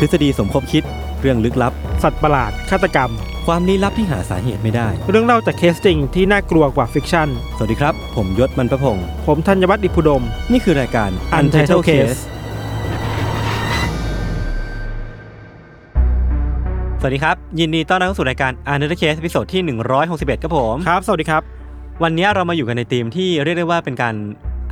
ทฤษฎีสมคบคิด เรื่องลึกลับ สัตว์ประหลาด ฆาตกรรม ความลี้ลับที่หาสาเหตุไม่ได้ เรื่องเล่าจากเคสจริงที่น่ากลัวกว่า fiction สวัสดีครับ ผมยชญ์ บรรพพงศ์ผมธัญวัฒน์อิพภูดม นี่คือรายการ Untitled Case สวัสดีครับ ยินดีต้อนรับเข้าสู่รายการ Untitled Case ตอนที่ 161ครับผม ครับ สวัสดีครับ วันนี้เรามาอยู่กันในธีมที่เรียกได้ว่าเป็นการ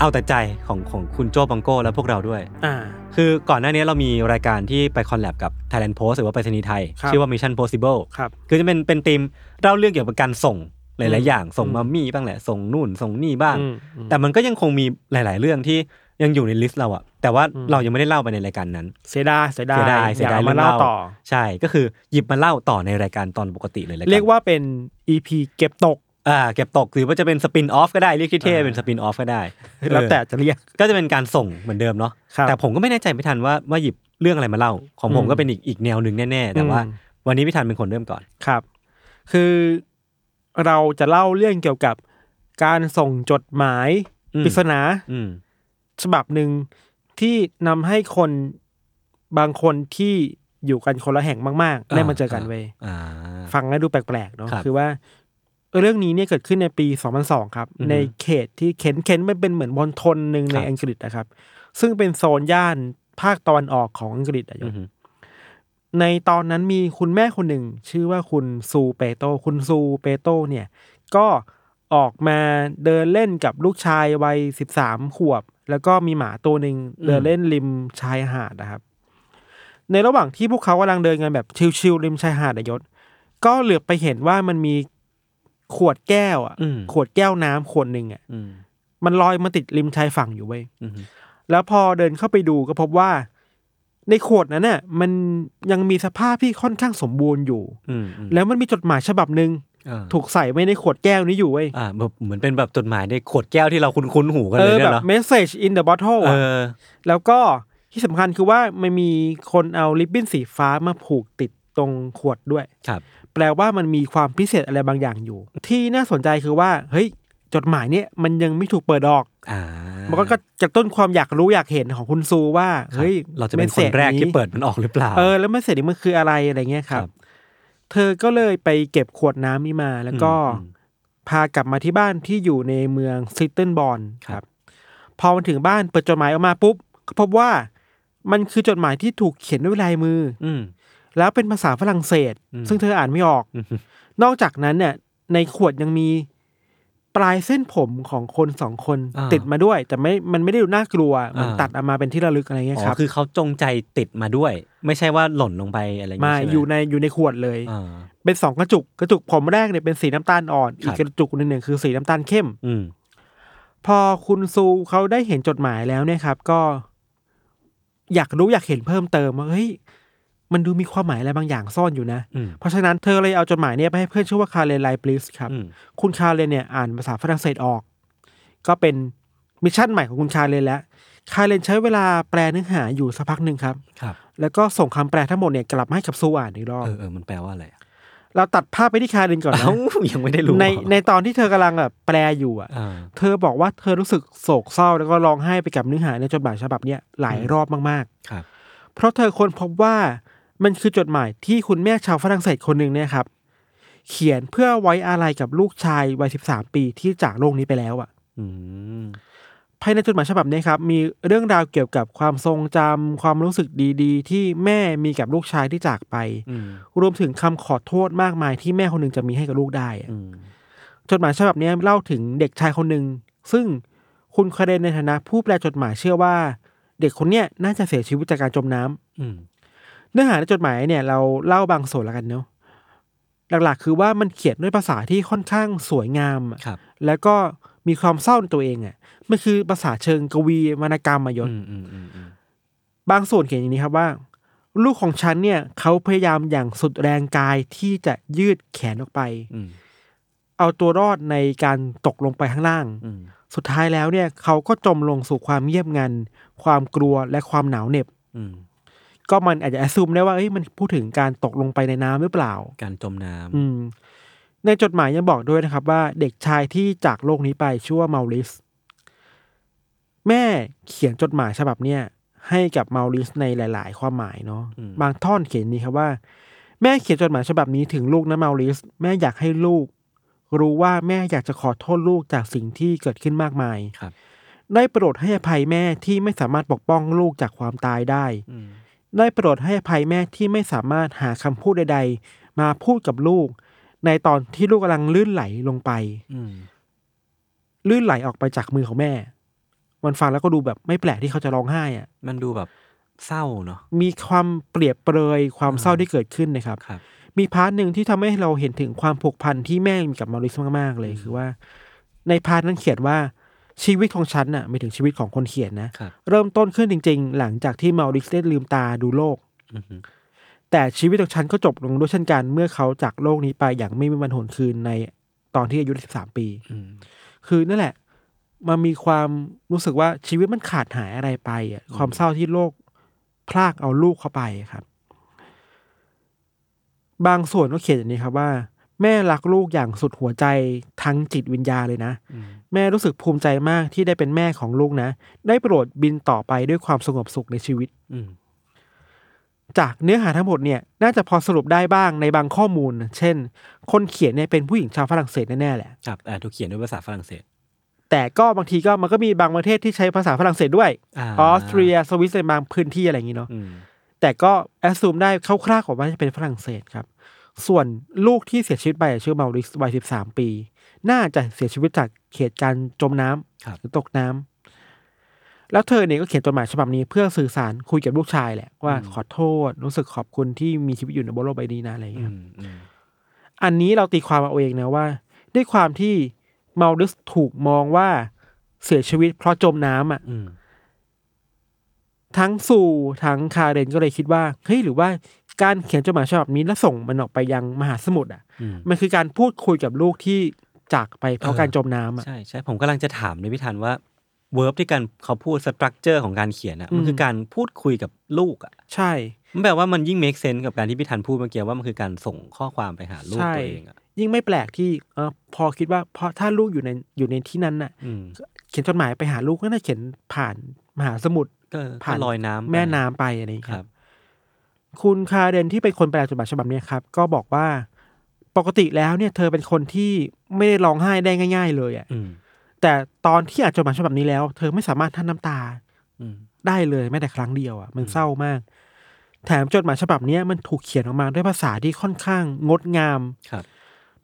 เอาแต่ใจของของคุณโจบองโก้และพวกเราด้วย อ่า คือก่อนหน้านี้เรามีรายการที่ไป collab กับ Thailand Post หรือว่าไปรษณีย์ไทย ครับ ชื่อว่า Mission Possible ครับ คือจะเป็นเป็นธีมเล่าเรื่องเกี่ยวกับการส่งอืมหลายมๆอย่างส่งอืมมัมมี่บ้างแหละ ส่งนู่นส่งนี่บ้าง อืมอืม แต่มันก็ยังคงมีหลาย ๆ เรื่องที่ยังอยู่ใน list เราอะแต่ว่าอืม เรายังไม่ได้เล่าไปในรายการนั้น เสียดายเสียดายเสียดายเสียดายอืมเอามาเรื่องเล่าเล่าต่อ ใช่ก็คือหยิบมาเล่าต่อในรายการตอนปกติเลยละนเรียกว่าเป็น EP เก็บตก อ่าเก็บตกหรือว่าจะเป็นสปินออฟก็ได้เรียกที่เท่อ่าเป็นสปินออฟก็ได้แล้วแต่เออจะเรียกก็จะเป็นการส่งเหมือนเดิมเนาะครับแต่ผมก็ไม่แน่ใจไม่ทันว่าว่าหยิบเรื่องอะไรมาเล่า ของผมอืมก็เป็นอีกอีกแนวหนึ่งแน่ๆแต่ว่าอืมวันนี้พี่ทันเป็นคนเริ่มก่อนครับ คือเราจะเล่าเรื่องเกี่ยวกับการส่งจดหมายอืมปริศนาอืมฉบับหนึ่งที่นำให้คนบางคนที่อยู่กันคนละแห่งมาก ๆ ได้มาเจอกันเว้ยอ่าฟังแล้วดูแปลกๆเนาะครับคือว่า เออเรื่องนี้เนี่ยเกิดขึ้นในปี 2002 ครับอือฮึในเขตที่เข็นเข็นมันเป็นเหมือนมณฑลหนึ่งในครับอังกฤษนะครับ ซึ่งเป็นโซนย่านภาคตะวันออกของอังกฤษอะยอืศอฮึในตอนนั้นมีคุณแม่คนหนึ่ง ชื่อว่าคุณซูเปโต คุณซูเปโตเนี่ย ก็ออกมาเดินเล่นกับลูกชายวัย13ขวบ แล้วก็มีหมาตัวหนึ่งเดินเล่นริมชายหาดนะครับ ในระหว่างที่พวกเขากำลังเดินกันแบบชิลๆริมชายหาดอะยศ ก็เหลือบไปเห็นว่ามันมี ขวดแก้วอะอืมขวดแก้วน้ำขวดหนึ่งอะอืมมันลอยมาติดริมชายฝั่งอยู่เว้ยอืมแล้วพอเดินเข้าไปดูก็พบว่า ในขวดนั้นน่ะ มันยังมีสภาพที่ค่อนข้างสมบูรณ์อยู่อืมอืมแล้วมันมีจดหมายฉบับหนึ่งอ่าถูกใส่ไว้ในขวดแก้วนี้อยู่เว้ยอ่าแบบเหมือนเป็นแบบจดหมายในขวดแก้วที่เราคุ้นๆหูกันเอเลยอเนี่แบยบเนาะ message in the bottle เออะอแล้วก็ที่สำคัญคือว่ามันมีคนเอาริบบิ้นสีฟ้ามาผูกติดตรงขวดด้วยครับ แปลว่ามันมีความพิเศษอะไรบางอย่างอยู่ ที่น่าสนใจคือว่าเฮ้ยจดหมายเนี่ยมันยังไม่ถูกเปิดออกอ่ามันก็กระตุ้นความอยากรู้อยากเห็นของคุณซูว่าครับเฮ้ยเราจะเป็นคมสนจแรกที่เปิดมันออกหรือเปล่าเออแล้วเมสเซจนี้มันคืออะไรอะไรเงี้ยครับครับเธอก็เลยไปเก็บขวดน้ำนี้มา แล้วก็อืมพากลับมาที่บ้านที่อยู่ในเมืองซิตเทิลบอลคครัรับบพอมาถึงบ้านเปิดจดหมายออกมาปุ๊บก็พบว่ามันคือจดหมายที่ถูกเขียนด้วยลายมือ อืม แล้วเป็นภาษาฝรั่งเศสอืมซึ่งเธออ่านไม่ออกอืมนอกจากนั้นเนี่ย ในขวดยังมีปลายเส้นผมของคนสองคนอ่าติดมาด้วย แต่ไม่ มันไม่ได้ดูน่ากลัว มันอ่าตัดออกมาเป็นที่ระลึกอะไรเงี้ยอ๋ครัอบคือเขาจงใจติดมาด้วย ไม่ใช่ว่าหล่นลงไปอะไรอย่างมาเงี้ยใช่ไหมอยู่ในอยู่ในขวดเลยอ่าเป็นสองกระจุกกระจุกผมแรกเนี่ยเป็นสีน้ำตาลอ่อนครัอีบกกระจุกหนึ่งเนี่ยคือสีน้ำตาลเข้ม อืมพอคุณซูเขาได้เห็นจดหมายแล้วเนี่ยครับ ก็ อยากรู้อยากเห็นเพิ่มเติมว่าเฮ้ย มันดูมีความหมายอะไรบางอย่างซ่อนอยู่นะอืมเพราะฉะนั้นเธอเลยเอาจดหมายเนี่ยไปให้เพื่อนชื่อว่าคาเรนไลปลิสครับอืมคุณคาเรนเนี่ยอ่านภาษาฝรั่งเศสออก ก็เป็น mission ใหม่ของคุณคาเรนแล้ว คาเรนใช้เวลาแปลเนื้อหาอยู่สักพักหนึ่งครับ ครับ แล้วก็ส่งคำแปลทั้งหมดเนี่ยกลับมาให้กับซูอ่านอีกรอบเออเออมันแปลว่าอะไรอะเราตัดภาพไปที่คาเรนก่อนนะเอ้ายังไม่ได้รู้ ในในตอนที่เธอกำลังแบบแปลอยู่อะอ่าเธอบอกว่าเธอรู้สึกโศกเศร้าแล้วก็ร้องไห้ไปกับเนื้อหาในจดหมายฉบับเนี้ยหลายรอบมากครับๆเพราะเธอค้นพบว่า มันคือจดหมายที่คุณแม่ชาวฝรั่งเศสคนหนึ่งเนี่ยครับ เขียนเพื่อไว้อาลัยกับลูกชายวัยสิบสามปีที่จากโลกนี้ไปแล้วอะอืมภายในจดหมายฉบับนี้ครับ มีเรื่องราวเกี่ยวกับความทรงจำความรู้สึกดีๆ ที่แม่มีกับลูกชายที่จากไปอืมรวมถึงคำขอโทษมากมายที่แม่คนหนึ่งจะมีให้กับลูกได้อะอืมจดหมายฉบับนี้เล่าถึงเด็กชายคนหนึ่งซึ่งคุณคาเรนในฐานะผู้แปลจดหมายเชื่อว่า เด็กคนเนี้ยน่าจะเสียชีวิตจากการจมน้ำอืม เนื้อหาในจดหมายเนี่ยเราเล่าบางส่วนแล้วกันเนาะหลักๆ คือว่ามันเขียนด้วยภาษาที่ค่อนข้างสวยงามอะครับ แล้วก็มีความเศร้าในตัวเองอะมันคือภาษาเชิงกวีวรรณกรรมมายศอืมอืมอืมอืมบางส่วนเขียนอย่างนี้ครับว่า ลูกของฉันเนี่ยเขาพยายามอย่างสุดแรงกายที่จะยืดแขนออกไปอืมเอาตัวรอดในการตกลงไปข้างล่างอืมสุดท้ายแล้วเนี่ย เขาก็จมลงสู่ความเงียบงัน ความกลัวและความหนาวเหน็บอืม ก็มันอาจจะแอสซูมได้ว่าเอ้ยมันพูดถึงการตกลงไปในน้ำหรือเปล่า การจมน้ำอืม ในจดหมายยังบอกด้วยนะครับ ว่าเด็กชายที่จากโลกนี้ไปชื่อว่าเมาริส แม่เขียนจดหมายฉบับเนี้ยให้กับเมาริสในหลาย ๆ ความหมายเนาะบางท่อนเขียนนี้ครับว่า แม่เขียนจดหมายฉบับนี้ถึงลูกนะเมาริส แม่อยากให้ลูก รู้ว่าแม่อยากจะขอโทษลูกจากสิ่งที่เกิดขึ้นมากมายครับได้โปรดให้อภัยแม่ที่ไม่สามารถปกป้องลูกจากความตายได้อืม ได้โปรดให้อภัยแม่ที่ไม่สามารถหาคำพูดใด ๆ มาพูดกับลูก ในตอนที่ลูกกำลังลื่นไหลลงไปอืมลื่นไหลออกไปจากมือของแม่ มันฟังแล้วก็ดูแบบไม่แปลกที่เขาจะร้องไห้อะมันดูแบบเศร้าเนาะมีความเปรียบเปรยความเศร้าที่เกิดขึ้นนะครับครับมี part หนึ่งที่ทำให้เราเห็นถึงความผูกพันที่แม่มีกับมาริสมากๆเลยคือว่า ในพาร์ทนั้นเขียนว่า ชีวิตของฉันน่ะไม่ถึงชีวิตของคนเขียนนะ ครับ เริ่มต้นขึ้นจริง ๆ หลังจากที่มาริสได้ลืมตาดูโลก อืมแต่ชีวิตของฉันก็จบลงด้วยเช่นกันเมื่อเขาจากโลกนี้ไปอย่างไม่มีวันหวนคืนในตอนที่อายุ13 ปี อืม คือนั่นแหละ มันมีความรู้สึกว่าชีวิตมันขาดหายอะไรไปอะความเศร้าที่โลกพลากเอาลูกเข้าไปครับ บางส่วนก็เขียนอย่างนี้ครับว่า แม่รักลูกอย่างสุดหัวใจทั้งจิตวิญญาณเลยนะ อืม แม่รู้สึกภูมิใจมากที่ได้เป็นแม่ของลูกนะ ได้โปรดบินต่อไปด้วยความสงบสุขในชีวิตอืมจากเนื้อหาทั้งหมดเนี่ยน่าจะพอสรุปได้บ้างในบางข้อมูล เช่น คนเขียนเนี่ยเป็นผู้หญิงชาวฝรั่งเศสแน่ๆแหละครับแต่ถูกเขียนด้วยภาษาฝรั่งเศส แต่ก็บางทีก็มันก็มีบางประเทศที่ใช้ภาษาฝรั่งเศสด้วยอ่าออสเตรียสวิสในบางพื้นที่อะไรอย่างนี้เนาะอืมแต่ก็แอสซูมได้คร่าวๆของว่าจะเป็นฝรั่งเศสครับ ส่วนลูกที่เสียชีวิตไปอะชื่อเมาริสวัยสิบสามปี น่าจะเสียชีวิตจากเหตุการณ์จมน้ำครับหรือตกน้ำแล้วเธอเนี่ยก็เขียนจดหมายฉบับนี้เพื่อสื่อสารคุยกับลูกชายแหละว่าขอโทษรู้สึกขอบคุณที่มีชีวิตอยู่ในบนโลกใบนี้นะอะไรอย่างอืเงี้ยมอืมอันนี้เราตีความเอาเองนะว่า ด้วยความที่เมาริสถูกมองว่าเสียชีวิตเพราะจมน้ำอะอืมทั้งซูทั้งคาเรนก็เลยคิดว่าเฮ้ยหรือว่า การเขียนจดหมายฉบับนี้แล้วส่งมันออกไปยังมหาสมุทรอะอืมมันคือการพูดคุยกับลูกที่จากไปเพราะเออการจมน้ำอะใช่ใช่ผมกำลังจะถามในพี่ธันว่า verb ที่การเขาพูด structure ของการเขียนอะอืมมันคือการพูดคุยกับลูกอะใช่มันแปลว่ามันยิ่ง make sense กับการที่พี่ธันพูดเมื่อกี้ว่ามันคือการส่งข้อความไปหาลูกใช่ตัวเองอะยิ่งไม่แปลกที่เออพอคิดว่าเพราะถ้าลูกอยู่ในอยู่ในที่นั้นน่ะอืมเขียนจดหมายไปหาลูกก็น่าเขียนผ่านมหาสมุทรก็ผ่านก็ลอยน้ำไปแม่น้ำไปอะไรอย่างเงี้ย คครัรับบคุณคาเรนที่เป็นคนแปลจดหมายฉบับเนี้ยครับก็บอกว่าปกติแล้วเนี่ยเธอเป็นคนที่ไม่ได้ร้องไห้ได้ง่าย ๆ เลยอะอืมแต่ตอนที่อ่านจดหมายฉบับนี้แล้ว เธอไม่สามารถท่านน้ำตาอืมได้เลยแม้แต่ครั้งเดียวอะ มันเศร้ามาก แถมจดหมายฉบับเนี้ยมันถูกเขียนออกมาด้วยภาษาที่ค่อนข้างงดงามครับ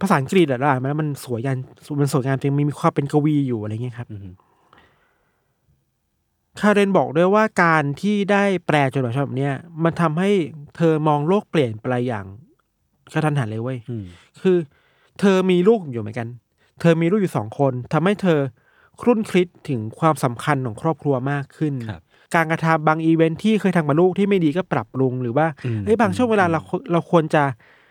ภาษาอังกฤษอะล่ะมันมันสวยยันมันสวยงามจริงมันมีความเป็นกวีอยู่อะไรเงี้ยครับอืม คาเรนบอกด้วยว่าการที่ได้แปลจดหมายฉบับเนี้ยมันทำให้เธอมองโลกเปลี่ยนไปอย่างกระทันหันเลยเว้ยอืมคือ เธอมีลูกอยู่เหมือนกัน เธอมีลูกอยู่สองคนทำให้เธอครุ่นคิดถึงความสำคัญของครอบครัวมากขึ้นครับการกระทำบางอีเวนท์ที่เคยทำกับลูกที่ไม่ดีก็ปรับปรุงหรือว่าอืมเฮ้ยบางช่วงเวลาเราเราควรจะ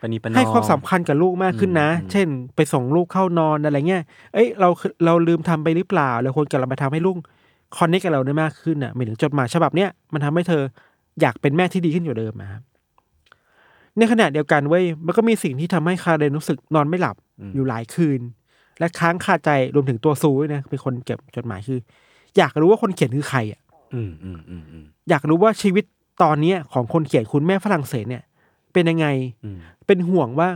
ปณิประนอมให้ความสำคัญกับลูกมากขึ้นนะอืมเช่น ไปส่งลูกเข้านอนอะไรเงี้ย เอ้ยเราเราลืมทำไปหรือเปล่าเราควรกลับมาทำให้ลูก คอนเนคกับเราได้มากขึ้นอะหมายถึงจดหมายฉบับเนี้ยมันทำให้เธออยากเป็นแม่ที่ดีขึ้นกว่าเดิมอะครับในขณะเดียวกันเว้ยมันก็มีสิ่งที่ทำให้คาเรนรู้สึกนอนไม่หลับอยู่หลายคืน และค้างคาใจรวมถึงตัวซูด้วยนะเป็นคนเก็บจดหมายคือ อยากรู้ว่าคนเขียนคือใครอะอืมอืมอืมอืมอยากรู้ว่าชีวิตตอนเนี้ยของคนเขียนคุณแม่ฝรั่งเศสเนี่ย เป็นยังไงอืมเป็นห่วงว่า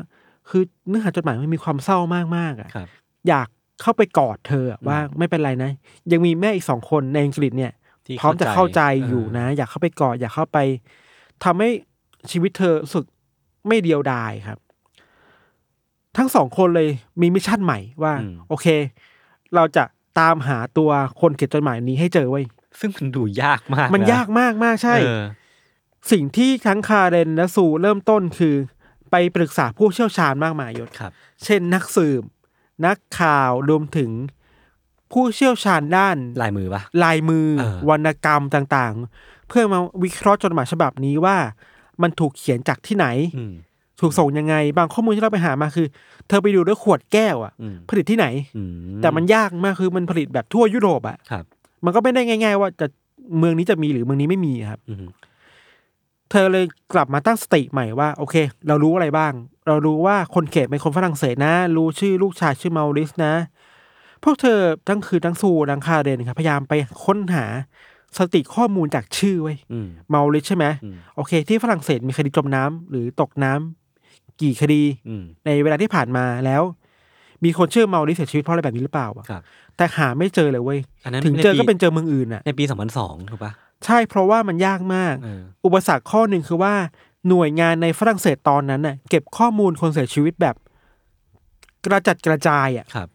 คือเนื้อหาจดหมายมันมีความเศร้ามากๆอะครับอยาก เข้าไปกอดเธออะว่าไม่เป็นไรนะ ยังมีแม่อีกสองคนในอังกฤษเนี่ยที่พร้อมจะเข้าใจอยู่นะ อยากเข้าไปกอดอยากเข้าไปทำให้ชีวิตเธอรู้สึกไม่เดียวดายครับ ทั้งสองคนเลยมี mission ใหม่ว่าอืมโอเค เราจะตามหาตัวคนเขียนจดหมายนี้ให้เจอไว้ยซึ่งมันดูยากมาก มันนะยากมากมากใช่เออสิ่งที่ทั้งคาเรนและซูเริ่มต้นคือ ไปปรึกษาผู้เชี่ยวชาญมากมายยศครับ เช่นนักสืบ นักข่าวรวมถึงผู้เชี่ยวชาญด้านลายมือปะลายมือเออวรรณกรรมต่างๆ เพื่อมาวิเคราะห์จดหมายฉบับนี้ว่า มันถูกเขียนจากที่ไหนอืมถูกส่งยังไง บางข้อมูลที่เราไปหามาคือ เธอไปดูด้วยขวดแก้วอะอืมผลิตที่ไหนอืแต่มันยากมากคือมันผลิตแบบทั่วยุโรปอะครับมันก็ไม่ได้ง่าย ๆ ว่าจะเมืองนี้จะมีหรือเมืองนี้ไม่มีครับอืม เธอเลยกลับมาตั้งสติใหม่ว่าโอเค เรารู้อะไรบ้าง เรารู้ว่าคนเขตเป็นคนฝรั่งเศสนะ รู้ชื่อลูกชายชื่อมาริสนะ พวกเธอทั้งคือทั้งซูทั้งคาเรนครับพยายามไปค้นหาสติข้อมูลจากชื่อไว้ยอืมมาริสใช่ไหมอืมโอเค ที่ฝรั่งเศสมีคดีจมน้ำหรือตกน้ำกี่คดีอืมในเวลาที่ผ่านมาแล้ว มีคนชื่อมาริสเสียชีวิตเพราะอะไรแบบนี้หรือเปล่าวะครับแต่หาไม่เจอเลยเว้ยอันนั้นถึงเจอในปีก็เป็นเจอเมืองอื่นอะในปีสองพันสองถูกปะ ใช่เพราะว่ามันยากมากเอออุปสรรคข้อหนึ่งคือว่าหน่วยงานในฝรั่งเศสตอนนั้นน่ะ เก็บข้อมูลคนเสียชีวิตแบบ กระจัดกระจายอะครับ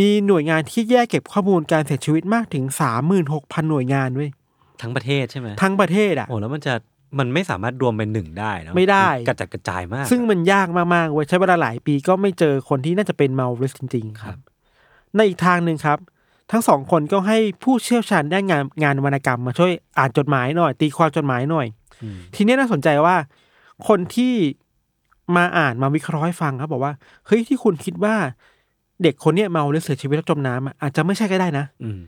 มีหน่วยงานที่แยกเก็บข้อมูลการเสียชีวิตมากถึงสามหมื่นหกพันหน่วยงานเว้ยทั้งประเทศใช่ไหมทั้งประเทศอะโอ้แล้วมันจะมันไม่สามารถรวมเป็นหนึ่งได้นะไม่ได้นกระจัดกระจายมาก ซึ่งมันยากมากๆเว้ยใช้เวลาหลายปีก็ไม่เจอคนที่น่าจะเป็นมาริสจริง ๆคครัรับบในอีกทางหนึ่งครับ ทั้งสองคนก็ให้ผู้เชี่ยวชาญด้านงานงานวรรณกรรมมาช่วยอ่านจดหมายหน่อย ตีความจดหมายหน่อยอืมทีนี้น่าสนใจว่า คนที่มาอ่านมาวิเคราะห์ให้ฟังครับบอกว่าเฮ้ยที่คุณคิดว่า เด็กคนเนี้ยเมาหรือเสียชีวิตแล้วจมน้ำอะอาจจะไม่ใช่ก็ได้นะ อืม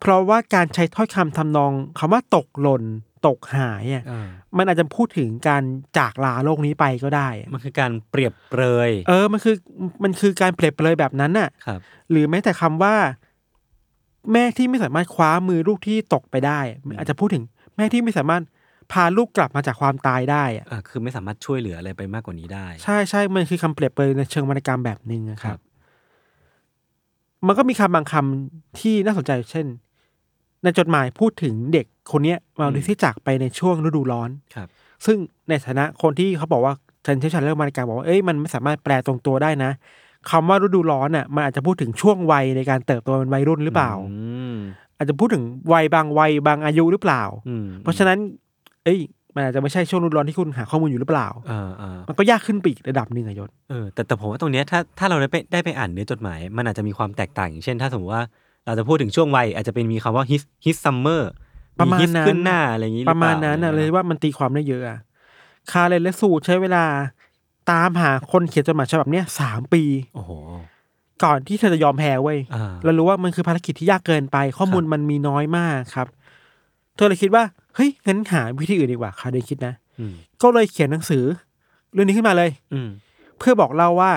เพราะว่าการใช้ถ้อยคำทำนองคำว่าตกหล่นตกหายอะเออมันอาจจะพูดถึงการจากลาโลกนี้ไปก็ได้อะมันคือการเปรียบเปรย เออ มันคือมันคือการเปรียบเปรยแบบนั้นน่ะครับ หรือแม้แต่คำว่า แม่ที่ไม่สามารถคว้ามือลูกที่ตกไปได้อะอาจจะพูดถึงแม่ที่ไม่สามารถพาลูกกลับมาจากความตายได้อะอ่าคือไม่สามารถช่วยเหลืออะไรไปมากกว่านี้ได้ ใช่ใช่มันคือคำเปรียบเปรยในเชิงวรรณกรรมแบบหนึ่งอะคครัรับบมันก็มีคำบางคำที่น่าสนใจเช่น ในจดหมายพูดถึงเด็กคนเนี้ยมาดิที่จากไปในช่วงฤดูร้อนครับ ซึ่งในฐานะคนที่เขาบอกว่าฉันเชี่ยวชาญเรื่องวรรณกรรมบอกว่าเอ้ยมันไม่สามารถแปลตรงตัวได้นะ คำว่าฤดูร้อนอะมันอาจจะพูดถึงช่วงวัยในการเติบโตเป็นวัยรุ่นหรือเปล่าอืมอาจจะพูดถึงวัยบางวัยบางอายุหรือเปล่าอืมเพราะฉะนั้น เอ้ยมันอาจจะไม่ใช่ช่วงฤดูร้อนที่คุณหาข้อมูลอยู่หรือเปล่าเออเออมันก็ยากขึ้นไปอีกระดับหนึ่งอะยศเออแต่แต่ผมว่าตรงเนี้ยถ้าถ้าเราได้ไปได้ไปอ่านเนื้อจดหมาย มันอาจจะมีความแตกต่างอย่างเช่น ถ้าสมมติว่าเราจะพูดถึงช่วงวัยอาจจะเป็นมีคำว่า his his summer ประมาณ his นั้นขึ้นหน้าอะไรอย่างนี้หปอระเปมาณนั้นอะเลยว่ามันตีความได้เยอะอะคาเรนและสูใช้เวลา ตามหาคนเขียนจดหมายฉบับเนี้ยสามปี โอ้โห ก่อนที่เธอจะยอมแพ้เว้ยอ่าเรารู้ว่ามันคือภารกิจที่ยากเกินไป ข้อมูลมันมีน้อยมากครับ เธอเลยคิดว่าเฮ้ยงั้นหาวิธีอื่นดีกว่าคาเรนคิดนะ อืม ก็เลยเขียนหนังสือ เรื่องนี้ขึ้นมาเลย อืมเพื่อบอกเล่าว่า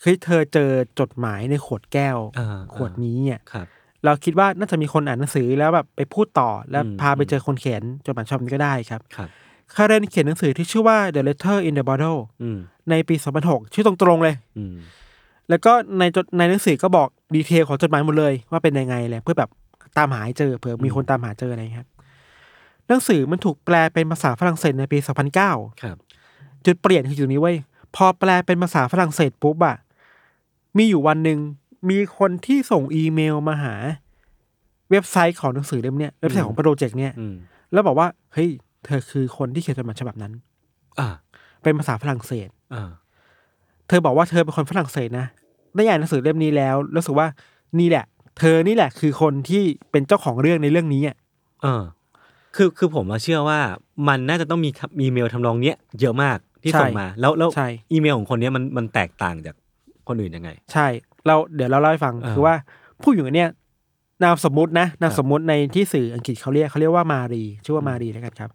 เฮ้ยเธอเจอจดหมายในขวดแก้ว อ่าขวดนี้เนี่ย ครับ เราคิดว่าน่าจะมีคนอ่านหนังสือแล้วแบบไปพูดต่อแล้วอืม พาไปเจอคนเขียนจดหมายฉบับนี้ก็ได้ครับ ครับ คาเรนเขียนหนังสือที่ชื่อว่า The Letter in the Bottle อืมในปี 2006 ชื่อตรงๆเลย อืมแล้วก็ในจดในหนังสือก็บอกดีเทลของจดหมายหมดเลยว่าเป็นยังไงเลยเพื่อแบบตามหาให้เจอเผื่อมีคนตามหาเจออะไรครับหนังสือมันถูกแปลเป็นภาษาฝรั่งเศสในปี 2009 ครับ จุดเปลี่ยนคือจุดนี้เว้ยพอแปลเป็นภาษาฝรั่งเศสปุ๊บอะมีอยู่วันหนึ่งมีคนที่ส่งอีเมลมาหา เว็บไซต์ของหนังสือเล่มเนี้ยเว็บไซต์ของโปรเจกต์เนี้ยอืมแล้วบอกว่าเฮ้ย เธอคือคนที่เขียนจดหมายฉบับนั้น อ่าเป็นภาษาฝรั่งเศส อ่าเธอบอกว่าเธอเป็นคนฝรั่งเศสนะได้อ่านหนังสือเล่มนี้แล้วรู้สึกว่านี่แหละ เธอนี่แหละคือคนที่เป็นเจ้าของเรื่องในเรื่องนี้อะเออ คือคือผมว่าเชื่อว่ามันน่าจะต้องมีอีเมลทำนองเนี้ยเยอะมากที่ส่งมา แล้วแล้วใช่อีเมลของคนเนี้ยมันมันแตกต่างจากคนอื่นยังไง ใช่ เราเดี๋ยวเราเล่าให้ฟังเออคือว่าผู้หญิงคนเนี้ย นามสมมุตินะนามสมมุติในที่สื่ออังกฤษเขาเรียกเขาเรียกว่ามารีชื่อว่ามารีแล้วกันครับ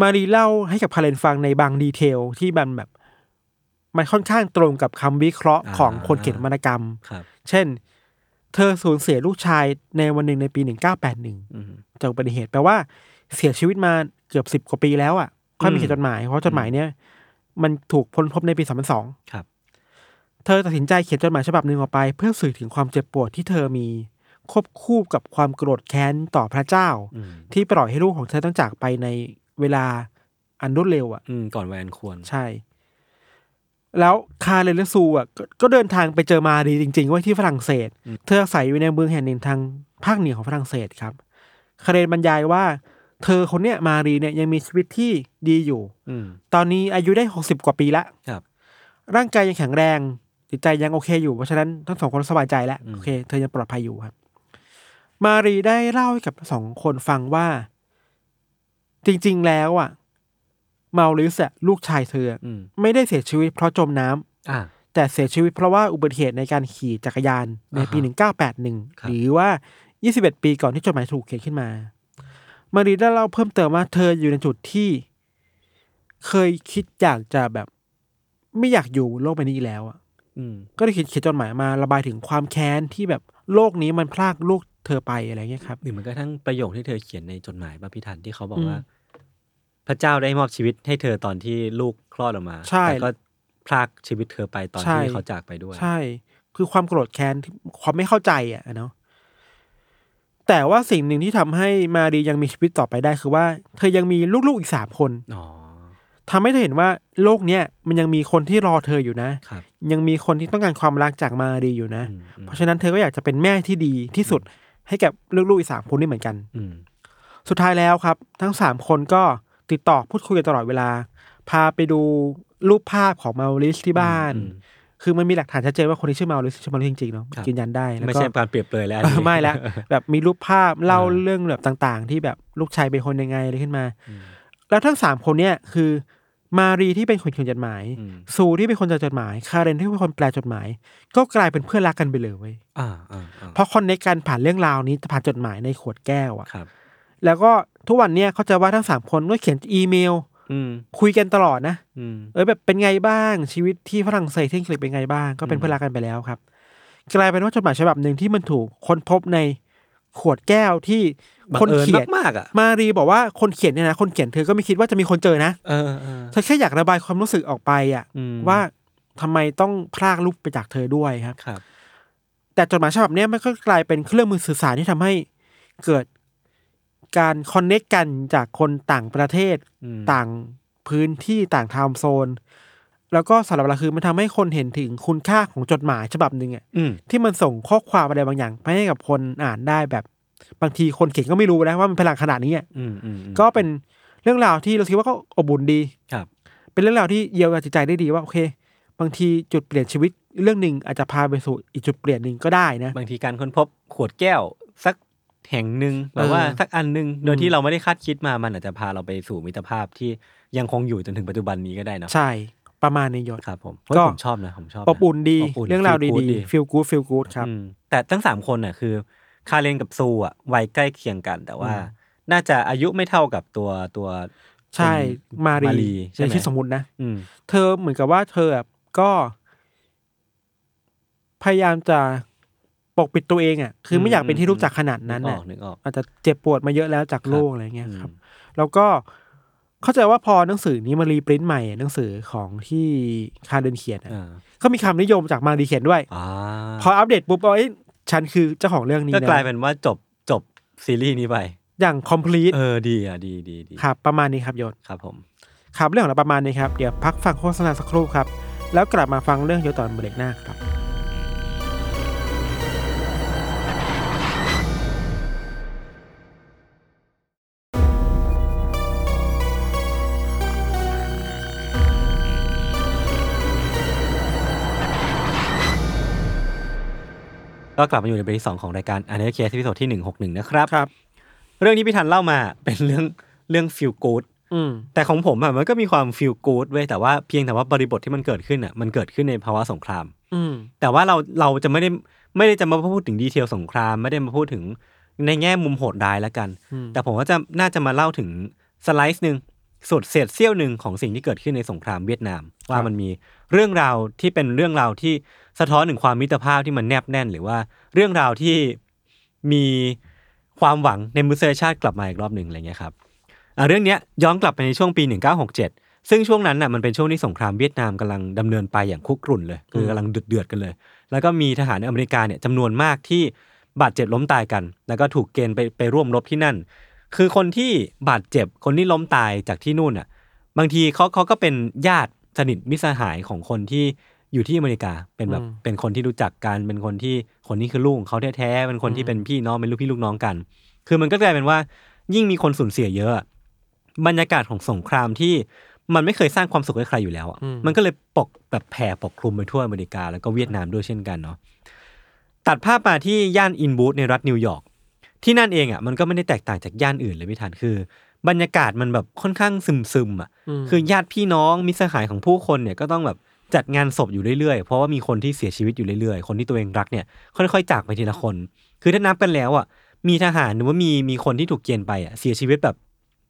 มารีเล่าให้กับคาเรนฟังในบาง detail ที่มันแบบ มันค่อนข้างตรงกับคำวิเคราะห์ของคนเขียนวรรณกรรมครับเช่น เธอสูญเสียลูกชายในวันหนึ่งในปี1981อืมจากอุบัติเหตุแปลว่าเสียชีวิตมาเกือบสิบ10กว่าปีแล้วอะค่อยมีอืมเขียนจดหมายเพราะจดหมายเนี้ยมันถูกพ้นพบในปี2002ครับเธอตัดสินใจเขียนจดหมายฉบับหนึ่งออกไป เพื่อสื่อถึงความเจ็บปวดที่เธอมี ควบคู่กับความโกรธแค้นต่อพระเจ้าอืมที่ปล่อยให้ลูกของเธอต้องจากไปในเวลาอันรวดเร็วอะอืมก่อนวัยอันควรใช่ แล้วคาเรนและซูอะก็ก็เดินทางไปเจอมารีจริงๆไว้ที่ฝรั่งเศส เธออาศัยอยู่ในเมืองแห่งหนึ่งทางภาคเหนือของฝรั่งเศสครับ คาเรนบรรยายว่า เธอคนเนี้ยมารีเนี่ยยังมีชีวิตที่ดีอยู่ อืมตอนนี้อายุได้หกสิบกว่าปีละครับ ร่างกายยังแข็งแรงจิตใจยังโอเคอยู่เพราะฉะนั้นทั้งสองคนสบายใจแล้วอืมโอเค เธอยังปลอดภัยอยู่ครับ มารีได้เล่าให้กับทั้งสองคนฟังว่า จริง ๆ แล้วอะ เมาลิสอะลูกชายเธออะอืมไม่ได้เสียชีวิตเพราะจมน้ำอ่า แต่เสียชีวิตเพราะว่าอุบัติเหตุในการขี่จักรยานในปี อ่าฮะ1981ครับหรือว่า 21 ปีก่อนที่จดหมายถูกเขียนขึ้นมา มารีได้เล่าเพิ่มเติมว่าเธออยู่ในจุดที่ เคยคิดอยากจะแบบ ไม่อยากอยู่โลกใบนี้อีกแล้วอะอืม ก็เลยเขียนเขียนจดหมายมาระบายถึงความแค้นที่แบบโลกนี้มันพลากลูก เธอไปอะไรเงี้ยครับ หรือมันก็ทั้งประโยคที่เธอเขียนในจดหมายป่ะพี่ทันที่เขาบอกอืมว่า พระเจ้าได้มอบชีวิตให้เธอตอนที่ลูกคลอดออกมาใช่แต่ก็พรากชีวิตเธอไปตอนใช่ ที่เขาจากไปด้วย ใช่ คือความโกรธแค้นที่ความไม่เข้าใจอะเนาะแต่ว่าสิ่งหนึ่งที่ทำให้มารียังมีชีวิตต่อไปได้คือว่า เธอยังมีลูกๆอีกสามคนอ๋อ ทำให้เธอเห็นว่าโลกเนี้ยมันยังมีคนที่รอเธออยู่นะ ครับยังมีคนที่ต้องการความรักจากมารีอยู่นะ อืมอืมเพราะฉะนั้นเธอก็อยากจะเป็นแม่ที่ดีที่สุด ให้กับลูกๆอีกสามคนนี่เหมือนกัน อืมสุดท้ายแล้วครับ ทั้งสามคนก็ติดต่อพูดคุยกันตลอดเวลา พาไปดูรูปภาพของมาริสที่บ้านอืมคือมันมีหลักฐานชัดเจนว่าคนที่ชื่อมาริสชื่อมาริสจริงๆเนาะครับยืนยันได้แล้วไม่ก็ใช่การเปรียบเลยแล้วเออไม่ละแบบมีรูปภาพเล่าอ่าเรื่องแบบต่าง ๆ ที่แบบลูกชายเป็นคนยังไงอะไรขึ้นมาอืมแล้วทั้งสามคนเนี่ยคือ มารีที่เป็นคนเขียนจดหมายอืมซูที่เป็นคนจดจดหมาย คาเรนที่เป็นคนแปลจดหมาย ก็กลายเป็นเพื่อนรักกันไปเลยเว้ยอ่าอ่าอ่าเพราะคอนเนคกันผ่านเรื่องราวนี้ผ่านจดหมายในขวดแก้วอะครับแล้วก็ทุกวันเนี่ยเขาใจะว่าทั้งสามคนก็เขียนอีเมลอืมคุยกันตลอดนะอืมเออแบบเป็นไงบ้างชีวิตที่ฝรั่งเศสที่อังกฤษเป็นไงบ้าง ก็เป็นอืมเพื่อนรักกันไปแล้วครับ กลายเป็นว่าจดหมายฉบับหนึ่งที่มันถูกค้นพบใน ขวดแก้วที่บังคนเอิญเขียนมากๆอะมารีบอกว่าคนเขียนเนี่ยนะคนเขียนเธอก็ไม่คิดว่าจะมีคนเจอนะเออเออเธอแค่อยากระบายความรู้สึกออกไปอะอืมว่าทำไมต้องพรากลูกไปจากเธอด้วยครับครับ แต่จดหมายฉบับเนี้ยมันก็กลายเป็นเครื่องมือสื่อสารที่ทำให้เกิดการคอนเน็กกันจากคนต่างประเทศอืมต่างพื้นที่ต่างไทม์โซน แล้วก็สำหรับเราคือมันทำให้คนเห็นถึงคุณค่าของจดหมายฉบับหนึ่งอะอืมที่มันส่งข้อความอะไรบางอย่างไปให้กับคนอ่านได้แบบ บางทีคนเขียนก็ไม่รู้นะว่ามันพลังขนาดนี้อะอืมอืมอืมก็เป็นเรื่องราวที่เราคิดว่าก็อบอุ่นดีครับ เป็นเรื่องราวที่เยียวยาจิตใจได้ดีว่าโอเค บางทีจุดเปลี่ยนชีวิตเรื่องหนึ่งอาจจะพาไปสู่อีกจุดเปลี่ยนหนึ่งก็ได้นะ บางทีการค้นพบขวดแก้วสักแห่งหนึ่งแบบว่าเออสักอันหนึ่งโดยอืมที่เราไม่ได้คาดคิดมามันอาจจะพาเราไปสู่มิตรภาพที่ยังคงอยู่จนถึงปัจจุบันนี้ก็ได้เนอะใช่ ประมาณในยศครับผมก็ก็ผมชอบนะผมชอบนะอบอุ่นดีอบอุ่นเรื่องราว feel good ดีๆฟีลกู๊ดฟีลกู๊ดครับอืมแต่ทั้งสามคนน่ะคือ คาเรนกับซูอะวัยใกล้เคียงกัน แต่ว่าอืมน่าจะอายุไม่เท่ากับตัวตัวใช่คุณมารีมารีใช่ไหมในชื่อสมมุตินะอืมเธอเหมือนกับว่าเธออะก็ พยายามจะปกปิดตัวเองอะ คือไม่อยากเป็นที่รู้จักขนาดนั้นนึกอน่ะอกนึกออกอาจจะเจ็บปวดมาเยอะแล้วจากครับโลกอะไรเงี้ยครับอืมแล้วก็ เข้าใจว่าพอหนังสือนี้มารีปริ้นใหม่อะหนังสือของที่คาเดนเขียนอะอ่าก็มีคำนิยมจากมารีเขียนด้วยอ่าพออัปเดตปุ๊บเอ้ยฉันคือเจ้าของเรื่องนี้ก็นะกลายเป็นว่าจบจบซีรีส์นี้ไปอย่าง complete เออดีอะดีดีดีครับประมาณนี้ครับยศครับผมครับเรื่องของเราประมาณนี้ครับเดี๋ยวพักฟังโฆษณาสักครู่ครับ แล้วกลับมาฟังเรื่องยศตอนเบรกหน้าครับ ก็กลับมาอยู่ในเบรกที่สองของรายการ Untitled Case episode ที่หนึ่งหกหนึ่งนะครับครับ เรื่องนี้พี่ธันเล่ามาเป็นเรื่องเรื่อง feel good อืมแต่ของผมอะมันก็มีความ feel good เว้ยแต่ว่าเพียงแต่ว่าบริบทที่มันเกิดขึ้นอะมันเกิดขึ้นในภาวะสงคราม อืมแต่ว่าเราเราจะไม่ได้ไม่ได้จะมาพูดถึง detail สงคราม ไม่ได้มาพูดถึงในแง่มุมโหดร้ายแล้วกันอืมแต่ผมว่าจะน่าจะมาเล่าถึง slice หนึ่ง สุดเศษเสี้ยวหนึ่งของสิ่งที่เกิดขึ้นในสงครามเวียดนาม ว่ามันมีเรื่องราวที่เป็นเรื่องราวที่สะท้อนถึงความมิตรภาพที่มันแนบแน่น หรือว่าเรื่องราวที่มีความหวังในมนุษยชาติกลับมาอีกรอบหนึ่งอะไรเงี้ยครับอะเรื่องเนี้ยย้อนกลับไปในช่วงปี 1967 ซึ่งช่วงนั้นน่ะมันเป็นช่วงที่สงครามเวียดนามกำลังดำเนินไปอย่างคุกรุ่นเลยคือมกำลังเดือดๆกันเลย แล้วก็มีทหารอเมริกาเนี่ยจำนวนมากที่บาดเจ็บล้มตายกัน แล้วก็ถูกเกณฑ์ไปไปร่วมรบที่นั่น คือคนที่บาดเจ็บคนที่ล้มตายจากที่นู่นอะ บางทีเขาเขาก็เป็นญาติสนิทมิตรสหายของคนที่อยู่ที่อเมริกาเป็นแบบอืมเป็นคนที่รู้จักกันเป็นคนที่คนนี้คือลูกของเขาแท้ๆเป็นคนที่เป็นพี่น้องเป็นลูกพี่ลูกน้องกัน คือมันก็กลายเป็นว่า ยิ่งมีคนสูญเสียเยอะอะบรรยากาศของสงครามที่มันไม่เคยสร้างความสุขให้ใครอยู่แล้วอะอืมมันก็เลยปกแบบแผ่ปกคลุมไปทั่วอเมริกาแล้วก็เวียดนามด้วยเช่นกันเนาะตัดภาพมาที่ย่าน Inwood ในรัฐนิวยอร์ก ที่นั่นเองอะมันก็ไม่ได้แตกต่างจากย่านอื่นเลยพี่ธันคือบรรยากาศมันแบบค่อนข้างซึมซึมๆอะมคือญาติพี่น้องมิตรสหายของผู้คนเนี่ยก็ต้องแบบจัดงานศพอยู่เรื่อยๆ เพราะว่ามีคนที่เสียชีวิตอยู่เรื่อยๆ คนที่ตัวเองรักเนี่ยค่อยๆจากไปทีละคน คือถ้านับกันแล้วอะมีทหารหรือว่ามีมีคนที่ถูกเกณฑ์ไปอะเสียชีวิตแบบ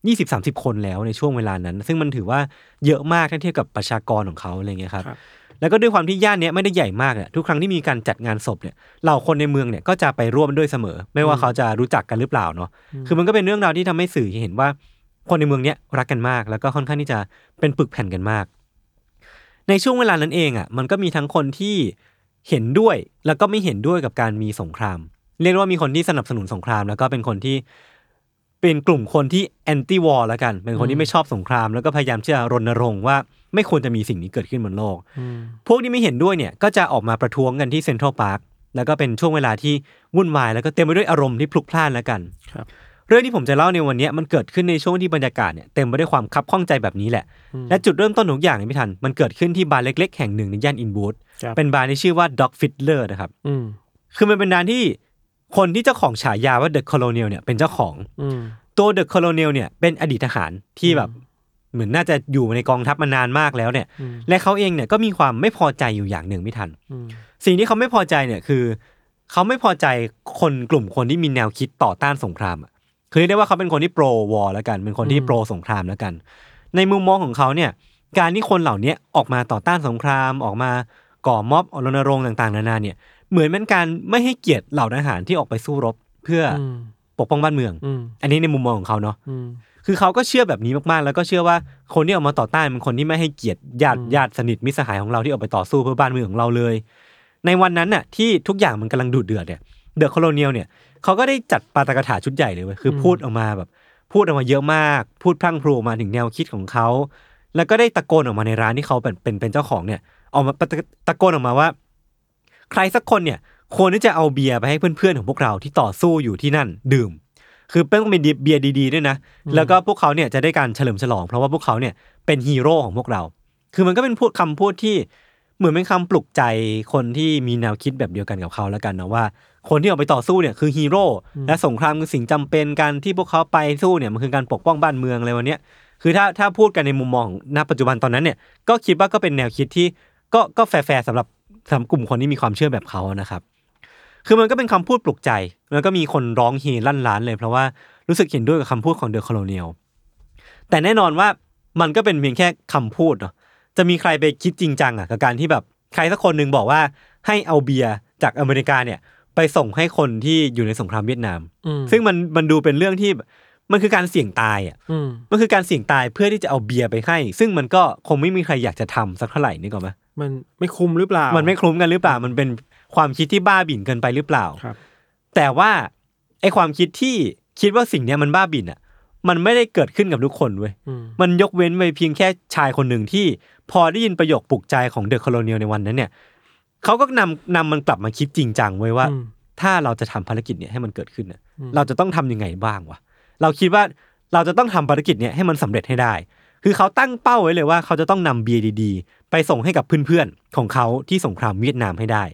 ยี่สิบสามสิบคนแล้วในช่วงเวลานั้น ซึ่งมันถือว่าเยอะมากถ้าเทียบกับประชากรของเขาอะไรเงี้ยครับครับ แล้วก็ด้วยความที่ย่านเนี้ยไม่ได้ใหญ่มากเนี่ยทุกครั้งที่มีการจัดงานศพเนี่ยเหล่าคนในเมืองเนี่ยก็จะไปร่วมด้วยเสมอ ไม่ว่าเขาจะรู้จักกันหรือเปล่าเนาะคือมันก็เป็นเรื่องราวที่ทำให้สื่อเห็นว่า คนในเมืองเนี้ยรักกันมาก แล้วก็ค่อนข้างที่จะเป็นปึกแผ่นกันมาก ในช่วงเวลานั้นเองอะมันก็มีทั้งคนที่เห็นด้วยแล้วก็ไม่เห็นด้วยกับการมีสงคราม เรียกว่ามีคนที่สนับสนุนสงคราม แล้วก็เป็นคนที่เป็นกลุ่มคนที่แอนตี้วอร์แล้วกัน เป็นคนที่ไม่ชอบสงคราม แล้วก็พยายามที่จะรณรงค์ว่า ไม่ควรจะมีสิ่งนี้เกิดขึ้นบนโลกอืมพวกที่ไม่เห็นด้วยเนี่ยก็จะออกมาประท้วงกันที่เซ็นทรัลพาร์คแล้วก็เป็นช่วงเวลาที่วุ่นวายแล้วก็เต็มไปด้วยอารมณ์ที่พลุกพล่านแล้วกันครับเรื่องที่ผมจะเล่าในวันเนี้ยมันเกิดขึ้นในช่วงที่บรรยากาศเนี่ยเต็มไปด้วยความคับข้องใจแบบนี้แหละ และจุดเริ่มต้นของทุกอย่างเนี่ยพี่ทัน มันเกิดขึ้นที่บาร์เล็ก ๆ แห่งหนึ่งในย่านอินบูธครับเป็นบาร์ที่ชื่อว่า Dog Fiddler นะครับอืมคือมันเป็นร้านที่คนที่เจ้าของฉายาว่า The Colonial เนี่ยเป็นเจ้าของอืมตัว The Colonial เนี่ยเป็นอดีตทหารที่แบบ เหมือนน่าจะอยู่ในกองทัพมานานมากแล้วเนี่ยอืมและเขาเองเนี่ยก็มีความไม่พอใจอยู่อย่างหนึ่งไม่ทันอืมสิ่งที่เขาไม่พอใจเนี่ยคือ เขาไม่พอใจคนกลุ่มคนที่มีแนวคิดต่อต้านสงครามอะคือเรียกได้ว่าเขาเป็นคนที่โปรวอร์แล้วกัน เป็นคนที่โปรสงครามแล้วกัน ในมุมมองของเขาเนี่ย การที่คนเหล่านี้ออกมาต่อต้านสงครามออกมาก่อม็อบรณรงค์ต่างๆ นานาเนี่ย เหมือนเป็นการไม่ให้เกียรติเหล่าทหารที่ออกไปสู้รบเพื่อออืมปกป้องบ้านเมืองอืมอันนี้ในมุมมองของเขาเนาะอืม คือเขาก็เชื่อแบบนี้มากๆ แล้วก็เชื่อว่าคนที่ออกมาต่อต้านเป็นคนที่ไม่ให้เกียรติญาติอืมญาติสนิทมิตรสหายของเราที่ออกไปต่อสู้เพื่อบ้านเมืองของเราเลย ในวันนั้นน่ะที่ทุกอย่างมันกำลังดุเดือดเนี่ย The Colonel เนี่ยเขาก็ได้จัดปาฐกถาชุดใหญ่เลยเว้ยคือพูดออกมาแบบ พูดออกมาเยอะมาก พูดพรั่งพรูออกมาถึงแนวคิดของเขาแล้วก็ได้ตะโกนออกมาในร้านที่เขาเป็นเป็นเป็นเจ้าของเนี่ยออกมาตะตะโกนออกมาว่า ใครสักคนเนี่ยควรที่จะเอาเบียร์ไปให้เพื่อนๆของพวกเราที่ต่อสู้อยู่ที่นั่นดื่ม คือต้องเป็นเบียร์ดีๆด้วยนะ แล้วก็พวกเขาเนี่ยจะได้การเฉลิมฉลอง เพราะว่าพวกเขาเนี่ยเป็นฮีโร่ของพวกเรา คือมันก็เป็นพูดคำพูดที่เหมือนเป็นคำปลุกใจคนที่มีแนวคิดแบบเดียวกันกับเขาแล้วกันนะว่า คนที่ออกไปต่อสู้เนี่ยคือฮีโร่และสงครามคือสิ่งจำเป็นการที่พวกเขาไปสู้เนี่ยมันคือการปกป้องบ้านเมืองอะไรวันเนี้ยคือถ้าถ้าพูดกันในมุมมองของณปัจจุบันตอนนั้นเนี่ยก็คิดว่าก็เป็นแนวคิดที่ก็ก็แฟร์ๆสำหรับสำหรับกลุ่มคนที่มีความเชื่อแบบเขานะครับ คือมันก็เป็นคำพูดปลุกใจ แล้วก็มีคนร้องเฮลั่นล้านเลย เพราะว่ารู้สึกเห็นด้วยกับคำพูดของเดอะค o โ o เนียลแต่แน่นอนว่ามันก็เป็นเพียงแค่คำพูดเนาะจะมีใครไปคิดจริงจังอะกับการที่แบบใครสักคนหนึ่งบอกว่าให้เอาเบียร์จากอเมริกาเนี่ยไปส่งให้คนที่อยู่ในสงครามเวียดนามอืมซึ่งมันมันดูเป็นเรื่องที่มันคือการเสี่ยงตายอะอืมมันคือการเสี่ยงตายเพื่อที่จะเอาเบียร์ไปให้ ซึ่งมันก็คงไม่มีใครอยากจะทำสักเท่าไหร่นี่ก่อนไหมมันไม่คุ้มหรือเปล่า มันไม่คลุ้มกันหรือเปล่า มันเป็น ความคิดที่บ้าบิ่นเกินไปหรือเปล่าครับแต่ว่าไอความคิดที่คิดว่าสิ่งเนี้ยมันบ้าบิ่นอะ มันไม่ได้เกิดขึ้นกับทุกคนเว้ยอืมมันยกเว้นไปเพียงแค่ชายคนหนึ่งที่พอได้ยินประโยคปลุกใจของเดอะค o โ o เนียลในวันนั้นเนี่ยเขาก็นำนำมันกลับมาคิดจริงจังไว้ว่าอืมถ้าเราจะทำภารกิจเนี่ยให้มันเกิดขึ้นน่ะอืมเราจะต้องทำยังไงบ้างวะเราคิดว่าเราจะต้องทำภารกิจเนี่ยให้มันสำเร็จให้ได้ คือเขาตั้งเป้าไว้เลยว่าเขาจะต้องนำเบียร์ดีๆไปส่งให้กับเพื่อนๆของเขาที่สงครามเวียดนามให้ได้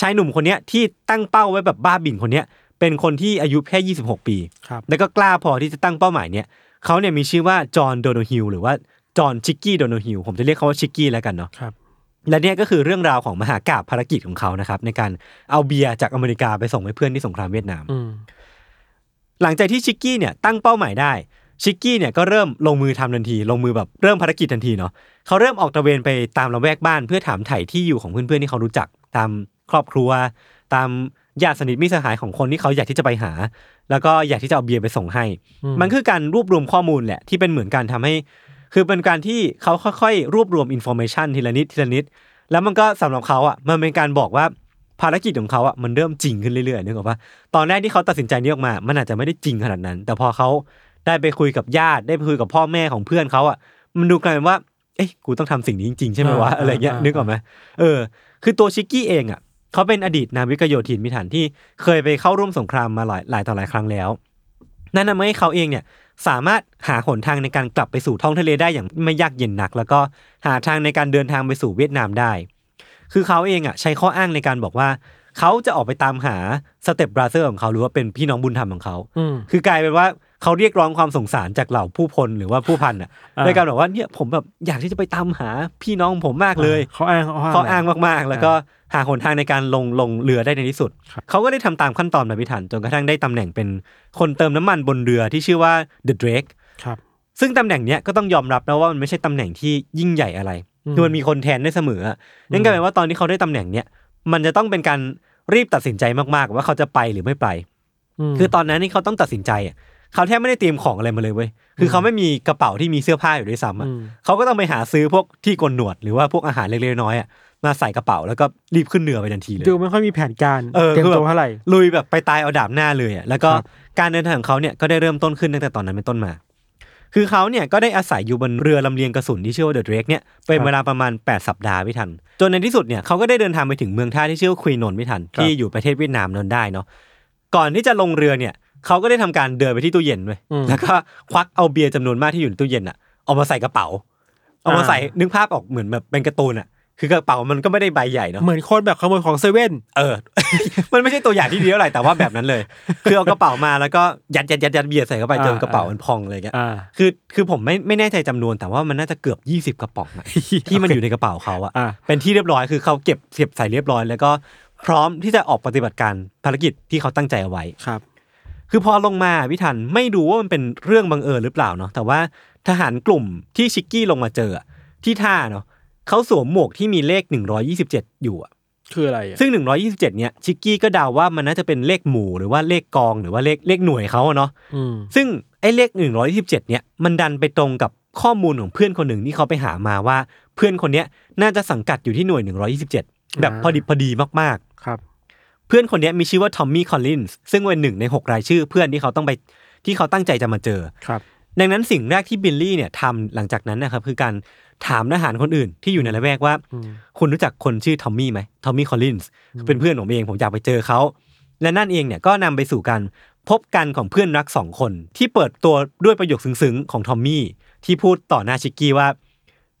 ชายหนุ่มคนเนี้ยที่ตั้งเป้าไว้แบบบ้าบิ่นคนเนี้ยเป็นคนที่อายุแค่ 26 ปีครับแล้วก็กล้าพอที่จะตั้งเป้าหมายเนี่ยเขาเนี่ยมีชื่อว่าจอห์นโดโนฮิลหรือว่าจอห์นชิกกี้โดโนฮิลผมจะเรียกเขาว่าชิกกี้แล้วกันเนาะครับและเนี่ยก็คือเรื่องราวของมหากาบภารกิจของเขานะครับ ในการเอาเบียร์จากอเมริกาไปส่งให้เพื่อนที่สงครามเวียดนามอืมหลังจากที่ชิกกี้เนี่ยตั้งเป้าหมายได้ชิกกี้เนี่ยก็เริ่มลงมือทำทันที ลงมือแบบเริ่มภารกิจทันทีเนาะเขาเริ่มออกตระเวนไปตามละแวกบ้านเพื่อถามไถ่ที่อยู่ของเพื่อนๆที่เขารู้จัก ตามครอบครัว ตามญาติสนิทมิตรสหายของคนที่เขาอยากที่จะไปหา แล้วก็อยากที่จะเอาเบียร์ไปส่งให้อืมมันคือการรวบรวมข้อมูลแหละที่เป็นเหมือนการทำให้ คือเป็นการที่เขาค่อยๆ รวบรวม information ทีละนิดทีละนิด แล้วมันก็สำหรับเขาอะมันเป็นการบอกว่าภารกิจของเขาอะมันเริ่มจริงขึ้นเรื่อยๆนึกออกปะตอนแรกที่เขาตัดสินใจนี้ออกมา มันอาจจะไม่ได้จริงขนาดนั้น แต่พอเขาได้ไปคุยกับญาติได้ไปคุยกับพ่อแม่ของเพื่อนเขาอะมันดูกลายเป็นว่าเอ้ยกูต้องทำสิ่งนี้จริงๆ ใช่ไหมวะอ่าอะไรเงี้ยอ่านึนึกออกไหมเออ คือตัวชิกกี้เองอะเขาเป็นอดีตนาวิกโยธินมิถันที่เคยไปเข้าร่วมสงครามมาหลายหลายต่อหลายครั้งแล้ว นั่นทำให้เขาเองเนี่ยสามารถหาหนทางในการกลับไปสู่ท้องทะเลได้อย่างไม่ยากเย็นนัก แล้วก็หาทางในการเดินทางไปสู่เวียดนามได้ คือเขาเองอะใช้ข้ออ้างในการบอกว่าเขาจะออกไปตามหาสเต็ปบราเซอร์ของเขาหรือว่าเป็นพี่น้องบุญธรรมของเขาอืมคือกลายเป็นว่า เขาเรียกร้องความสงสารจากเหล่าผู้พลหรือว่าผู้พันอะอ่าในการบอกว่าเนี่ยผมแบบอยากที่จะไปตามหาพี่น้องผมมากเลยเขาอ้างเขาอ้างมากๆ แล้วก็หาหนทางในการลงลงเรือได้ในที่สุดครับเขาก็ได้ทำตามขั้นตอนแบบพิถันจนกระทั่งได้ตำแหน่งเป็นคนเติมน้ำมันบนเรือที่ชื่อว่า The Drake ครับซึ่งตำแหน่งเนี้ยก็ต้องยอมรับนะว่ามันไม่ใช่ตำแหน่งที่ยิ่งใหญ่อะไรอืมคือมันมีคนแทนได้เสมออะนั่นก็แปลว่าตอนที่เขาได้ตำแหน่งเนี้ยมันจะต้องเป็นการรีบตัดสินใจมากๆ ว่าเขาจะไปหรือไม่ไปมคือตอนนั้นที่เขาต้องตัดสินใจอะ เขาแทบไม่ได้เตรียมของอะไรมาเลยเว้ยคือเขาไม่มีกระเป๋าที่มีเสื้อผ้าอยู่ด้วยซ้ำอะอืมเขาก็ต้องไปหาซื้อพวกที่กลหนวดหรือว่าพวกอาหารเล็กๆน้อยๆอะมาใส่กระเป๋าแล้วก็รีบขึ้นเรือไปทันทีเลยดูไม่ค่อยมีแผนการเออเตรียมคือแบบตัวเท่าไหร่ลุยแบบไปตายเอาดาบหน้าเลยอะแล้วก็ครับการเดินทางของเขาเนี่ยก็ได้เริ่มต้นขึ้นตั้งแต่ตอนนั้นเป็นต้นมา คือเขาเนี่ยก็ได้อาศัยอยู่บนเรือลำเลียงกระสุนที่ชื่อว่าเดอะเดรกเนี่ยเป็นเวลาประมาณ 8 สัปดาห์ไม่ทัน จนในที่สุดเนี่ยเขาก็ได้เดินทางไปถึงเมืองท่าที่ชื่อว่าควีนนไม่ทันที่อยู่ประเทศเวียดนามนั้นได้เนาะก่อนที่จะลงเรือเนี่ย เขาก็ได้ทำการเดินไปที่ตู้เย็นเว้ยอืมแล้วก็ควักเอาเบียร์จำนวนมากที่อยู่ในตู้เย็นอะเอามาใส่กระเป๋า เอามาใส่นึกภาพออกเหมือนแบบเป็นการ์ตูนอะ คือกระเป๋ามันก็ไม่ได้ใบใหญ่เนาะเหมือนคนแบบขโมยของเซเว่นเออ มันไม่ใช่ตัวอย่างที่ดีเท่าไหร่แต่ว่าแบบนั้นเลย คือเอากระเป๋ามาแล้วก็ยัดยัดยัดยัดเบียร์ใส่เข้าไปอ่าจนกระเป๋ามันพองเลยแกอ่าคือคือผมไม่ไม่แน่ใจจำนวนแต่ว่ามันน่าจะเกือบยี่สิบกระป๋องอะที่มันอยู่ในกระเป๋าเขาอะอ่าเป็นที่เรียบร้อยคือเขาเก็บเก็บใส่เรียบร้อยแล้วก็พร้อมที่จะออกปฏิบัติการภารกิจที่เขาตั้งใจเอาไว้ครับ คือพอลงมาพิทันไม่รู้ว่ามันเป็นเรื่องบังเอิญหรือเปล่าเนาะแต่ว่าทหารกลุ่มที่ชิกกี้ลงมาเจออะที่ท่าเนาะเขาสวมหมวกที่มีเลข 127 อยู่อะคืออะไรอะซึ่ง 127 เนี่ยชิกกี้ก็เดาว่ามันน่าจะเป็นเลขหมู่หรือว่าเลขกองหรือว่าเลขเลขหน่วยเขาอะเนาะอืมซึ่งไอ้เลข 127 เนี่ยมันดันไปตรงกับข้อมูลของเพื่อนคนหนึ่งที่เขาไปหามาว่า เพื่อนคนเนี้ยน่าจะสังกัดอยู่ที่หน่วย 127 แบบพอดิบพอดีมากครับๆ เพื่อนคนเนี้ยมีชื่อว่าทอมมี่คอลลินส์ซึ่งเป็นหนึ่งใน 6 รายชื่อเพื่อนที่เขาต้องไปที่เขาตั้งใจจะมาเจอครับ ดังนั้นสิ่งแรกที่บิลลี่เนี่ยทำหลังจากนั้นนะครับคือการถามทหารคนอื่นที่อยู่ในละแวกว่าอืมคุณรู้จักคนชื่อทอมมี่ไหมทอมมี่คอลลินส์เป็นเพื่อนผมเองผมอยากไปเจอเขาและนั่นเองเนี่ยก็นำไปสู่การพบกันของเพื่อนรักสองคน ที่เปิดตัวด้วยประโยคซึ้งๆของทอมมี่ที่พูดต่อหน้าชิกกี้ว่า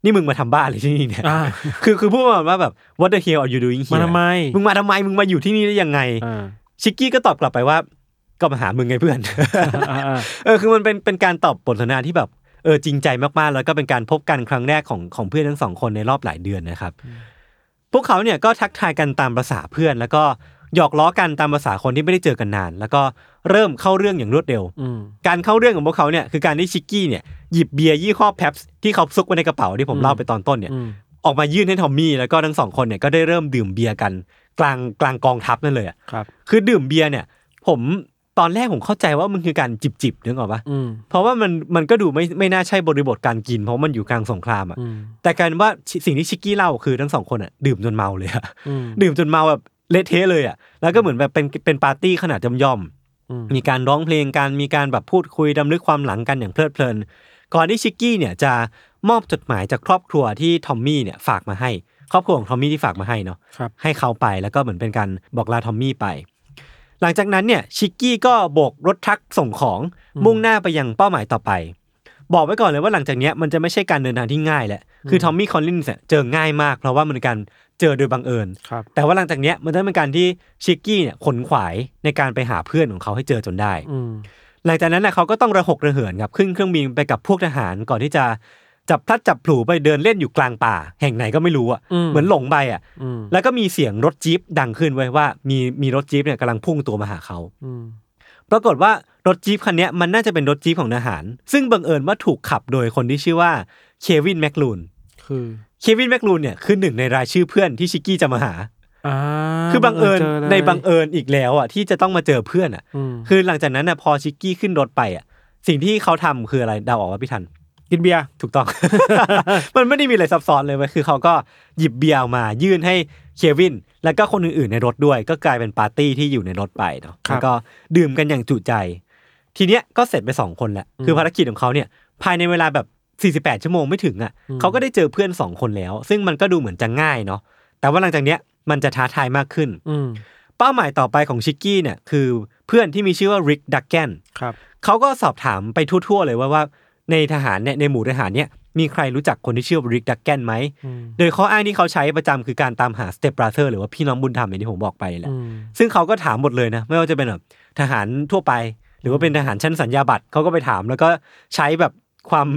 นี่มึงมาทำบ้าอะไรที่นี่เนี่ยอ่าคือคือพูดประมาณว่าแบบ what the hell are you doing here มาทำไม มึงมาทำไม มึงมาอยู่ที่นี่ได้ยังไงอ่าชิกกี้ก็ตอบกลับไปว่า ก็มาหามึงไงเพื่อนอ่าอ่าเออ คือมันเป็นเป็นการตอบบทสนทนาที่แบบ เออจริงใจมากๆ แล้วก็เป็นการพบกันครั้งแรกของของเพื่อนทั้งสองคนในรอบหลายเดือนนะครับ พวกเขาเนี่ยก็ทักทายกันตามภาษาเพื่อนแล้วก็ หยอกล้อกันตามภาษาคนที่ไม่ได้เจอกันนาน แล้วก็เริ่มเข้าเรื่องอย่างรวดเร็ว อืม การเข้าเรื่องของพวกเขาเนี่ยคือการที่ชิกกี้เนี่ยหยิบเบียร์ยี่ห้อแพปส์ที่เขาซุกไว้ในกระเป๋าที่ผมเล่าไปตอนต้นเนี่ย อืม ออกมายื่นให้ทอมมี่แล้วก็ทั้งสองคนเนี่ยก็ได้เริ่มดื่มเบียร์กันกลางกลางกองทัพนั่นเลยอะครับ คือดื่มเบียร์เนี่ย ผมตอนแรกผมเข้าใจว่ามันคือการจิบจิบๆนึกออกปะ อืม เพราะว่ามันมันก็ดูไม่ไม่น่าใช่บริบทการกิน เพราะมันอยู่กลางสงครามอะอืม แต่กลารว่าชิสิ่งที่ชิกกี้เล่าคือทั้งสองคนอะดื่มจนเมาเลยอะอืม ดื่มจนเมาแบบ เละเทะเลยอะแล้วก็เหมือนแบบเป็นเป็นปาร์ตี้ขนาดย่อมย่อมๆอืมมีการร้องเพลงกันมีการแบบพูดคุยดำลึกความหลังกันอย่างเพลิดเพลิน ก่อนที่ชิกกี้เนี่ยจะมอบจดหมายจากครอบครัวที่ทอมมี่เนี่ยฝากมาให้ ครอบครัวของทอมมี่ที่ฝากมาให้เนาะครับให้เขาไปแล้วก็เหมือนเป็นการบอกลาทอมมี่ไป หลังจากนั้นเนี่ยชิกกี้ก็โบกรถทรัคส่งของมุ่งหน้าไปยังเป้าหมายต่อไป บอกไว้ก่อนเลยว่าหลังจากเนี้ยมันจะไม่ใช่การเดินทางที่ง่ายแหละ คือทอมมี่คอนลินส์เจอง่ายมาก เพราะว่ามันเป็นการเจอโดยบังเอิญครับแต่ว่าหลังจากเนี้ยมันจะเป็นการที่ชิกกี้เนี่ยขนขวายในการไปหาเพื่อนของเขาให้เจอจนได้อืมหลังจากนั้นนะเขาก็ต้องระหกระเหินครับขึ้นเครื่องบินไปกับพวกทหารก่อนที่จะจับพลัดจับผลูไปเดินเล่นอยู่กลางป่า แห่งไหนก็ไม่รู้อะอืมเหมือนหลงไปอะอืมแล้วก็มีเสียงรถจี๊ปดังขึ้นไว้ว่ามีมีรถจี๊ปเนี่ยกำลังพุ่งตัวมาหาเขาอืมปรากฏว่ารถจี๊ปคันเนี้ยมันน่าจะเป็นรถจี๊ปของทหาร ซึ่งบังเอิญว่าถูกขับโดยคนที่ชื่อว่า เควินแมคลูนคือเควินแมคลูนเนี่ยคือหนึ่งในรายชื่อเพื่อนที่ชิกกี้จะมาหาอ่าคือบังเอิญจลยในบังเอิญอีกแล้วอะที่จะต้องมาเจอเพื่อนอะอืมคือหลังจากนั้นน่ะพอชิกกี้ขึ้นรถไปอะ สิ่งที่เขาทำคืออะไรเดาออกว่าพี่ทันกินเบียร์ถูกต้อง มันไม่ได้มีอะไรซับซ้อนเลยเว้ยคือเขาก็หยิบเบียร์ออกมายื่นให้เควิน แล้วก็คนอื่นๆในรถด้วย ก็กลายเป็นปาร์ตี้ที่อยู่ในรถไปเนาะครับแล้วก็ดื่มกันอย่างจุใจ ทีเนี้ยก็เสร็จไปสองคนแล้วคือภารกิจของเขาเนี่ย ภายในเวลาแบบ 48 ชั่วโมงไม่ถึงอะเขาก็ได้เจอเพื่อนสองคนแล้ว ซึ่งมันก็ดูเหมือนจะง่ายเนาะแต่ว่าหลังจากเนี้ยมันจะท้าทายมากขึ้นอืมเป้าหมายต่อไปของชิกกี้เนี่ยคือเพื่อนที่มีชื่อว่าริกดักแกนครับเขาก็สอบถามไปทั่วๆเลยว่าว่าในทหารเนี่ยในหมู่ทหารเนี่ยมีใครรู้จักคนที่ชื่อริกดักแกนไหมอืมโดยข้ออ้างที่เขาใช้ประจำคือการตามหาสเตปบราเธอร์หรือว่าพี่น้องบุญธรรมอย่างที่ผมบอกไปแหละอืมซึ่งเขาก็ถามหมดเลยนะ ไม่ว่าจะเป็นแบบทหารทั่วไป หรือว่าเป็นทหารชั้นสัญญาบัตรเขาก็ไปถามแล้วก็ใช้แบบความ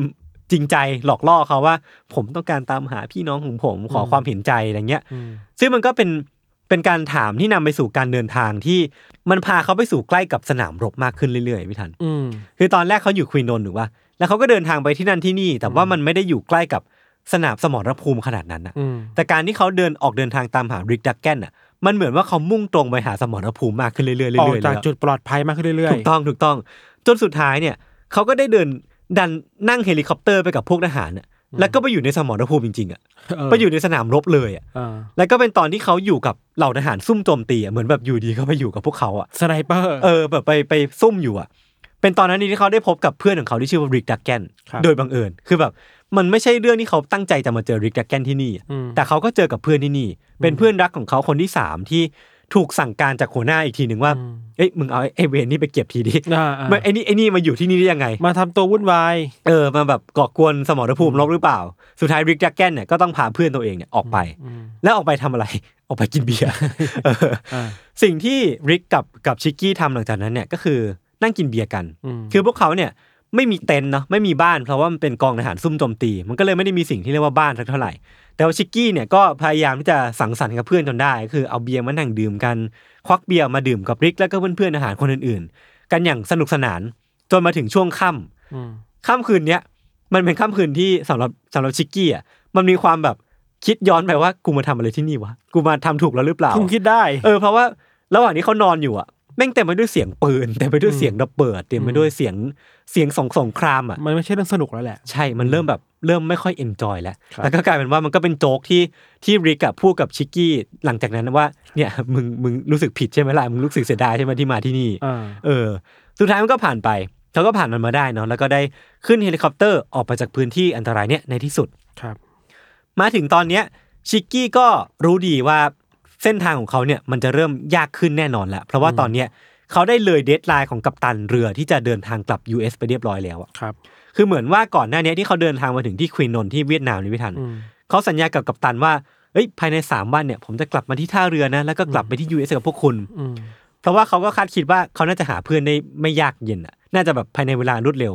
จริงใจหลอกล่อเขาว่า ผมต้องการตามหาพี่น้องของผมขอความเห็นใจอะไรเงี้ยอืมซึ่งมันก็เป็นเป็นการถามที่นำไปสู่การเดินทางที่มันพาเขาไปสู่ใกล้กับสนามรบมากขึ้นเรื่อยๆพี่ทันอืมคือตอนแรกเขาอยู่ควีนนนท์ถูกป่ะแล้วเขาก็เดินทางไปที่นั่นที่นี่ แต่ว่ามันไม่ได้อยู่ใกล้กับสนามสมรภูมิขนาดนั้นนะอืมแต่การที่เขาเดินออกเดินทางตามหาริกดักแกนอะมันเหมือนว่าเขามุ่งตรงไปหาสมรภูมิมากขึ้นเรื่อยๆเรื่อยๆออกเรื่อยๆจากจุดปลอดภัยมากขึ้นเรื่อยๆถูกต้องถูกต้องจนสุดท้ายเนี่ยเขาก็ได้เดิน ดันนั่งเฮลิคอปเตอร์ไปกับพวกทหารน่ะแล้วก็ไปอยู่ในสมรภูมิจริงๆอะเออไปอยู่ในสนามรบเลยอะเออแล้วก็เป็นตอนที่เขาอยู่กับเหล่าทหารซุ่มโจมตีอะเหมือนแบบอยู่ดีเขาไปอยู่กับพวกเขาอะ sniper เออแบบไปไปซุ่มอยู่อะ เป็นตอนนั้นที่เขาได้พบกับเพื่อนของเขาที่ชื่อว่าริกดักแกนครับโดยบังเอิญคือแบบมันไม่ใช่เรื่องที่เขาตั้งใจจะมาเจอริกดักแกนที่นี่อะอืมแต่เขาก็เจอกับเพื่อนที่นี่ เป็นเพื่อนรักของเขาคนที่สามที่ ถูกสั่งการจากหัวหน้าอีกทีหนึ่งว่าอืมเอ้ยมึงเอาไอ้เวนนี่ไปเก็บทีดิอ่าอ่าไม่ไอ้นี่ไอ้นี่มาอยู่ที่นี่ได้ยังไง มาทำตัววุ่นวาย เออมาแบบก่อกวนสมรภูมิรบหรือเปล่า สุดท้ายริกดักแกนเนี่ยก็ต้องพาเพื่อนตัวเองเนี่ยออกไปอืมแล้วออกไปทำอะไร ออกไปกินเบียร์เอออ่าสิ่งที่ริกกับกับชิกกี้ทำหลังจากนั้นเนี่ยก็คือนั่งกินเบียร์กันอืมคือพวกเขาเนี่ยไม่มีเต็นท์เนาะไม่มีบ้านเพราะว่ามันเป็นกองทหารซุ่มโจมตี มันก็เลยไม่ได้มีสิ่งที่เรียกว่าบ้านสักเท่าไหร่ แต่ว่าชิกกี้เนี่ยก็พยายามที่จะสังสรรค์กับเพื่อนจนได้ คือเอาเบียร์มานั่งดื่มกันควักเบียร์มาดื่มกับริกแล้วก็เพื่อนๆทหารคนอื่นๆ กันอย่างสนุกสนานจนมาถึงช่วงค่ำอืมค่ำคืนเนี้ยมันเป็นค่ำคืนที่สำหรับสำหรับชิกกี้อะมันมีความแบบคิดย้อนไปว่ากูมาทำอะไรที่นี่วะกูมาทำถูกแล้วหรือเปล่าเพิ่งคิดได้ เออเพราะว่าระหว่างที่เขานอนอยู่อะ แม่งเต็มไปด้วยเสียงปืนเต็มไปด้วยเสียงระเบิดเต็มไปด้วยเสียงเสียงสงสงครามอะมันไม่ใช่เรื่องสนุกแล้วแหละ ใช่มันเริ่มแบบเริ่มไม่ค่อยเอนจอยแล้วครับแล้วก็กลายเป็นว่ามันก็เป็นโจ๊กที่ที่ริกอะพูดกับชิกกี้หลังจากนั้นว่าเนี่ยมึงมึงรู้สึกผิดใช่ไหมล่ะมึงรู้สึกเสียดายใช่ไหมที่มาที่นี่อ่าเออ สุดท้ายมันก็ผ่านไปเขาก็ผ่านมันมาได้เนาะแล้วก็ได้ขึ้นเฮลิคอปเตอร์ออกไปจากพื้นที่อันตรายเนี่ยในที่สุดครับ มาถึงตอนเนี้ยชิกกี้ก็รู้ดีว่า เส้นทางของเขาเนี่ยมันจะเริ่มยากขึ้นแน่นอนแล้วเพราะว่าตอนเนี้ยเขาได้เลย deadline ของกัปตันเรือที่จะเดินทางกลับ US ไปเรียบร้อยแล้วอะครับ คือเหมือนว่าก่อนหน้าเนี้ยที่เขาเดินทางมาถึงที่ควีนอนที่เวียดนามนี่พี่ทันอืมเขาสัญญากับกัปตันว่าเอ้ยภายในสามวันเนี่ยผมจะกลับมาที่ท่าเรือนะแล้วก็กลับไปที่ US กับพวกคุณอืมเพราะว่าเขาก็คาดคิดว่าเขาน่าจะหาเพื่อนได้ไม่ยากเย็นอะน่าจะแบบภายในเวลารวดเร็ว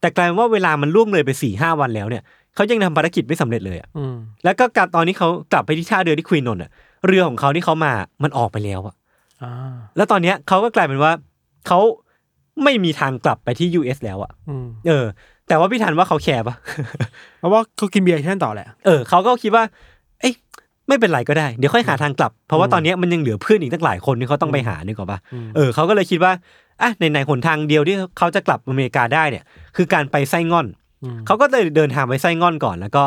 แต่กลายเป็นว่าเวลามันล่วงเลยไปสี่ห้าวันแล้วเนี่ยเขายังทำภารกิจไม่สำเร็จเลยอะอืมแล้วก็กลับตอนนี้เขากลับไปที่ท่าเรือที่ควีนนนท์อะ เรือของเขาที่เขามามันออกไปแล้วอะอ่าแล้วตอนเนี้ยเขาก็กลายเป็นว่าเขาไม่มีทางกลับไปที่ US แล้วอะอืมเออ แต่ว่าพี่ทันว่าเขาแคร์ปะเพราะว่าเขากินเบียร์ที่นั่นต่อแหละ เออเขาก็คิดว่า เอ้ยไม่เป็นไรก็ได้ เดี๋ยวค่อยหาทางกลับ เพราะว่าตอนเนี้ยมันยังเหลือเพื่อนอีกตั้งหลายคนที่เขาต้องไปหานึกออกปะอืมเออเขาก็เลยคิดว่าอะในในหนทางเดียวที่เขาจะกลับอเมริกาได้เนี่ย คือการไปไส้งอนอืมเขาก็เลยเดินทางไปไส้งอนก่อน แล้วก็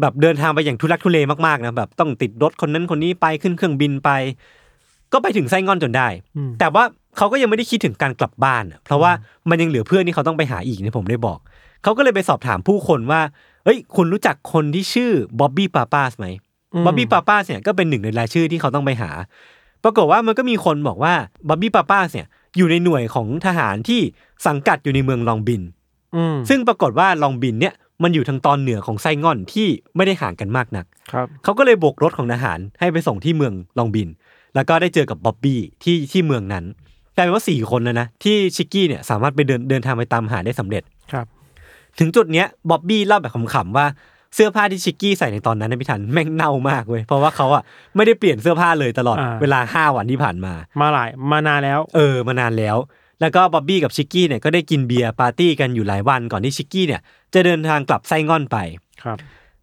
แบบเดินทางไปอย่างทุลักทุเลมากๆนะแบบต้องติดรถคนนั้นคนนี้ไปขึ้นเครื่องบินไป ก็ไปถึงไส้งอนจนได้อืมแต่ว่าเขาก็ยังไม่ได้คิดถึงการกลับบ้านอะเพราะว่ามันยังเหลือเพื่อนที่เขาต้องไปหาอีกเนี่ยผมได้บอกเขาก็เลยไปสอบถามผู้คนว่าเอ้ย คุณรู้จักคนที่ชื่อบ๊อบบี้ปาปาสไหมอืมบ๊อบบี้ปาปาสเนี่ยก็เป็นหนึ่งในรายชื่อที่เขาต้องไปหา ปรากฏว่ามันก็มีคนบอกว่าบ๊อบบี้ปาปาสเนี่ยอยู่ในหน่วยของทหารที่สังกัดอยู่ในเมืองลองบินอืมซึ่งปรากฏว่าลองบินเนี่ย มันอยู่ทางตอนเหนือของไส้งอนที่ไม่ได้ห่างกันมากนักครับเขาก็เลยโบกรถของทหารให้ไปส่งที่เมืองลองบิน แล้วก็ได้เจอกับบ๊อบบี้ที่ที่เมืองนั้นกลายเป็นว่าสี่คนแล้วนะที่ชิกกี้เนี่ยสามารถไปเดินเดินทางไปตามหาได้สำเร็จครับ ถึงจุดเนี้ยบ๊อบบี้เล่าแบบขำๆว่าเสื้อผ้าที่ชิกกี้ใส่ในตอนนั้นนะพี่ทันแม่งเน่ามากเว้ยเพราะว่าเขาอะไม่ได้เปลี่ยนเสื้อผ้าเลยตลอดอ่าเวลาห้าวันที่ผ่านมา มาหลายมานานแล้ว เออมานานแล้ว แล้วก็บ๊อบบี้กับชิกกี้เนี่ยก็ได้กินเบียร์ปาร์ตี้กันอยู่หลายวันก่อนที่ชิกกี้เนี่ยจะเดินทางกลับไส้งอนไปครับ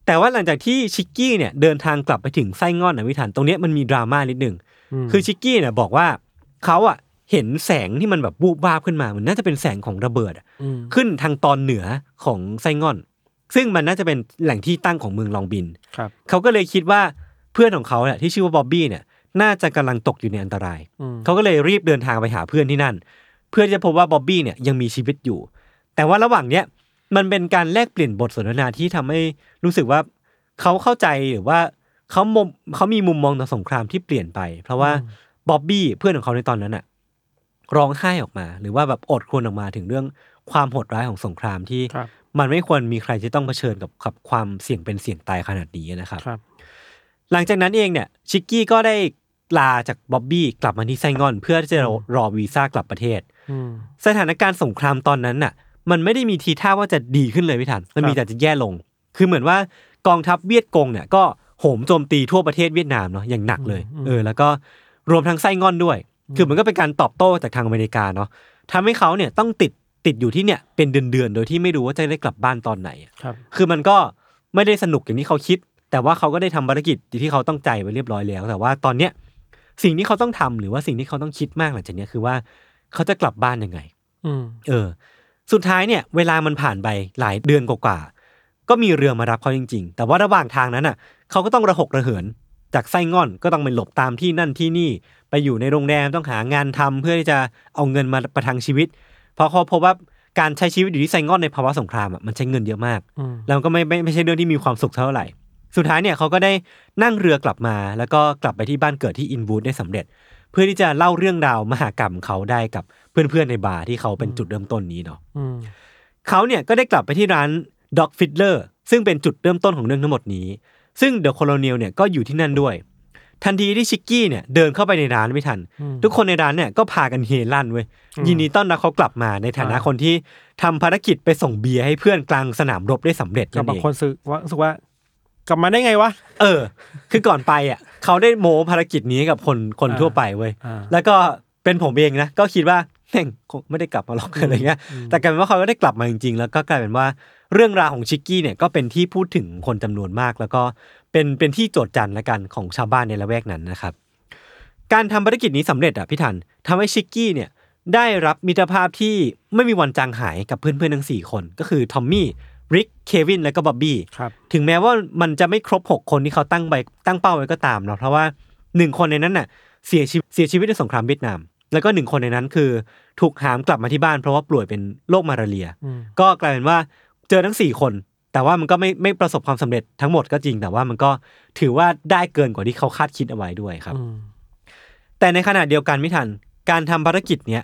แต่ว่าหลังจากที่ชิกกี้เนี่ยเดินทางกลับไปถึงไส้งอนนะพี่ทันตรงเนี้ยมันมีดราม่านิดนึงมคือชิกกี้เนี่ยบอกว่าเขาอะเห็นแสงที่มันแบบวูบวาบขึ้นมามันน่าจะเป็นแสงของระเบิดอะมขึ้นทางตอนเหนือของไส้งอน ซึ่งมันน่าจะเป็นแหล่งที่ตั้งของเมืองลองบินครับเขาก็เลยคิดว่าเพื่อนของเขาเนี่ยที่ชื่อว่าบ๊อบบี้เนี่ยน่าจะกำลังตกอยู่ในอันตรายอืมเขาก็เลยรีบเดินทางไปหาเพื่อนที่นั่นเพื่อที่จะพบว่าบ๊อบบี้เนี่ยยังมีชีวิตอยู่ แต่ว่าระหว่างเนี้ยมันเป็นการแลกเปลี่ยนบทสนทนาที่ทำให้รู้สึกว่าเขาเข้าใจหรือว่าเขามุมเขามีมุมมองต่อสงครามที่เปลี่ยนไป เพราะว่าบ๊อบบี้เพื่อนของเขาในตอนนั้นอะร้องไห้ออกมา หรือว่าแบบอดครวญออกมาถึงเรื่องความโหดร้ายของสงครามที่ครับมันไม่ควรมีใครที่ต้องเผชิญกับกับความเสี่ยงเป็นเสี่ยงตายขนาดนี้นะครับครับหลังจากนั้นเองเนี่ยชิกกี้ก็ได้ลาจากบ๊อบบี้กลับมาที่ไซงอน เพื่อที่จะรอรอวีซ่ากลับประเทศอืม สถานการณ์สงครามตอนนั้นน่ะ มันไม่ได้มีทีท่าว่าจะดีขึ้นเลยพี่ทันมันมีครับแต่จะแย่ลง คือเหมือนว่ากองทัพเวียดกงเนี่ยก็โหมโจมตีทั่วประเทศเวียดนามเนาะอย่างหนักเลย เออ แล้วก็รวมทั้งไส้งอนด้วย คือมันก็เป็นการตอบโต้จากทางอเมริกาเนาะทำให้เขาเนี่ยต้องติดติดอยู่ที่เนี่ยเป็นเดือนๆ โดยที่ไม่รู้ว่าจะได้กลับบ้านตอนไหนอะครับคือมันก็ไม่ได้สนุกอย่างที่เขาคิด แต่ว่าเขาก็ได้ทำภารกิจที่เขาต้องใจไว้เรียบร้อยแล้ว แต่ว่าตอนเนี้ยสิ่งที่เขาต้องทำหรือว่าสิ่งที่เขาต้องคิดมากหลังจากเนี้ยคือว่า เขาจะกลับบ้านยังไงอืมเออ สุดท้ายเนี่ย เวลามันผ่านไปหลายเดือนกว่าๆก็มีเรือมารับเขาจริง ๆ แต่ว่าระหว่างทางนั้นอะเขาก็ต้องระหกระเหิน จากไส้งอนก็ต้องไปหลบตามที่นั่นที่นี่ ไปอยู่ในโรงแรมต้องหางานทำเพื่อที่จะเอาเงินมาประทังชีวิตเพราะเขาพบว่าการใช้ชีวิตอยู่ที่ไซงอนในภาวะสงครามอะมันใช้เงินเยอะมากอืมแล้วก็ไม่ไม่ไม่ใช่เรื่องที่มีความสุขเท่าไหร่ สุดท้ายเนี่ยเขาก็ได้นั่งเรือกลับมา แล้วก็กลับไปที่บ้านเกิดที่อินวูดได้สำเร็จเพื่อที่จะเล่าเรื่องราวมหากรรมเขาได้กับเพื่อนๆในบาร์ที่เขาเป็นจุดเริ่มต้นนี้เนาะอืมเขาเนี่ยก็ได้กลับไปที่ร้าน Doc Fiddler ซึ่งเป็นจุดเริ่มต้นของเรื่องทั้งหมดนี้ ซึ่ง The Colonel เนี่ยก็อยู่ที่นั่นด้วย ทันทีที่ชิกกี้เนี่ยเดินเข้าไปในร้านไม่ทัน ทุกคนในร้านเนี่ยก็พากันเฮลั่นเว้ยยินดีต้อนรับเขากลับมาในฐานะอ่าคนที่ทำภารกิจไปส่งเบียร์ให้เพื่อนกลางสนามรบได้สำเร็จกันั่บนบางเองคนสึกว่ารู้สึกว่า กลับมาได้ไงวะ เออ คือก่อนไปอะเขาได้โม้ภารกิจนี้กับคนคนอ่าทั่วไปเว้ยอ่าแล้วก็เป็นผมเองนะก็คิดว่าแม่งคงไม่ได้กลับมาหรอกอะไรเงี้ย แต่กลายเป็นว่าเขาก็ได้กลับมาจริงๆ แล้วก็กลายเป็นว่าเรื่องราวของชิกกี้เนี่ยก็เป็นที่พูดถึงคนจำนวนมาก แล้วก็เป็นเป็นที่โจทย์จันละกันของชาวบ้านในละแวกนั้นนะครับ การทำภารกิจนี้สำเร็จอะพี่ทันทำให้ชิกกี้เนี่ยได้รับมิตรภาพที่ไม่มีวันจางหายกับเพื่อนๆทั้งสี่คน ก็คือทอมมี่ ริกเควินและก็บ๊อบบี้ครับถึงแม้ว่ามันจะไม่ครบ 6 คนที่เขาตั้งไปตั้งเป้าไว้ก็ตามเนาะเพราะว่าหนึ่งคนในนั้นน่ะเสียชีวิตเสียชีวิตในสงครามเวียดนาม แล้วก็หนึ่งคนในนั้นคือถูกหามกลับมาที่บ้านเพราะว่าป่วยเป็นโรคมาลาเรียอืมก็กลายเป็นว่าเจอทั้งสี่คน แต่ว่ามันก็ไม่ไม่ประสบความสำเร็จทั้งหมดก็จริง แต่ว่ามันก็ถือว่าได้เกินกว่าที่เขาคาดคิดเอาไว้ด้วยครับอืมแต่ในขณะเดียวกันไม่ทันการทำภารกิจเนี้ย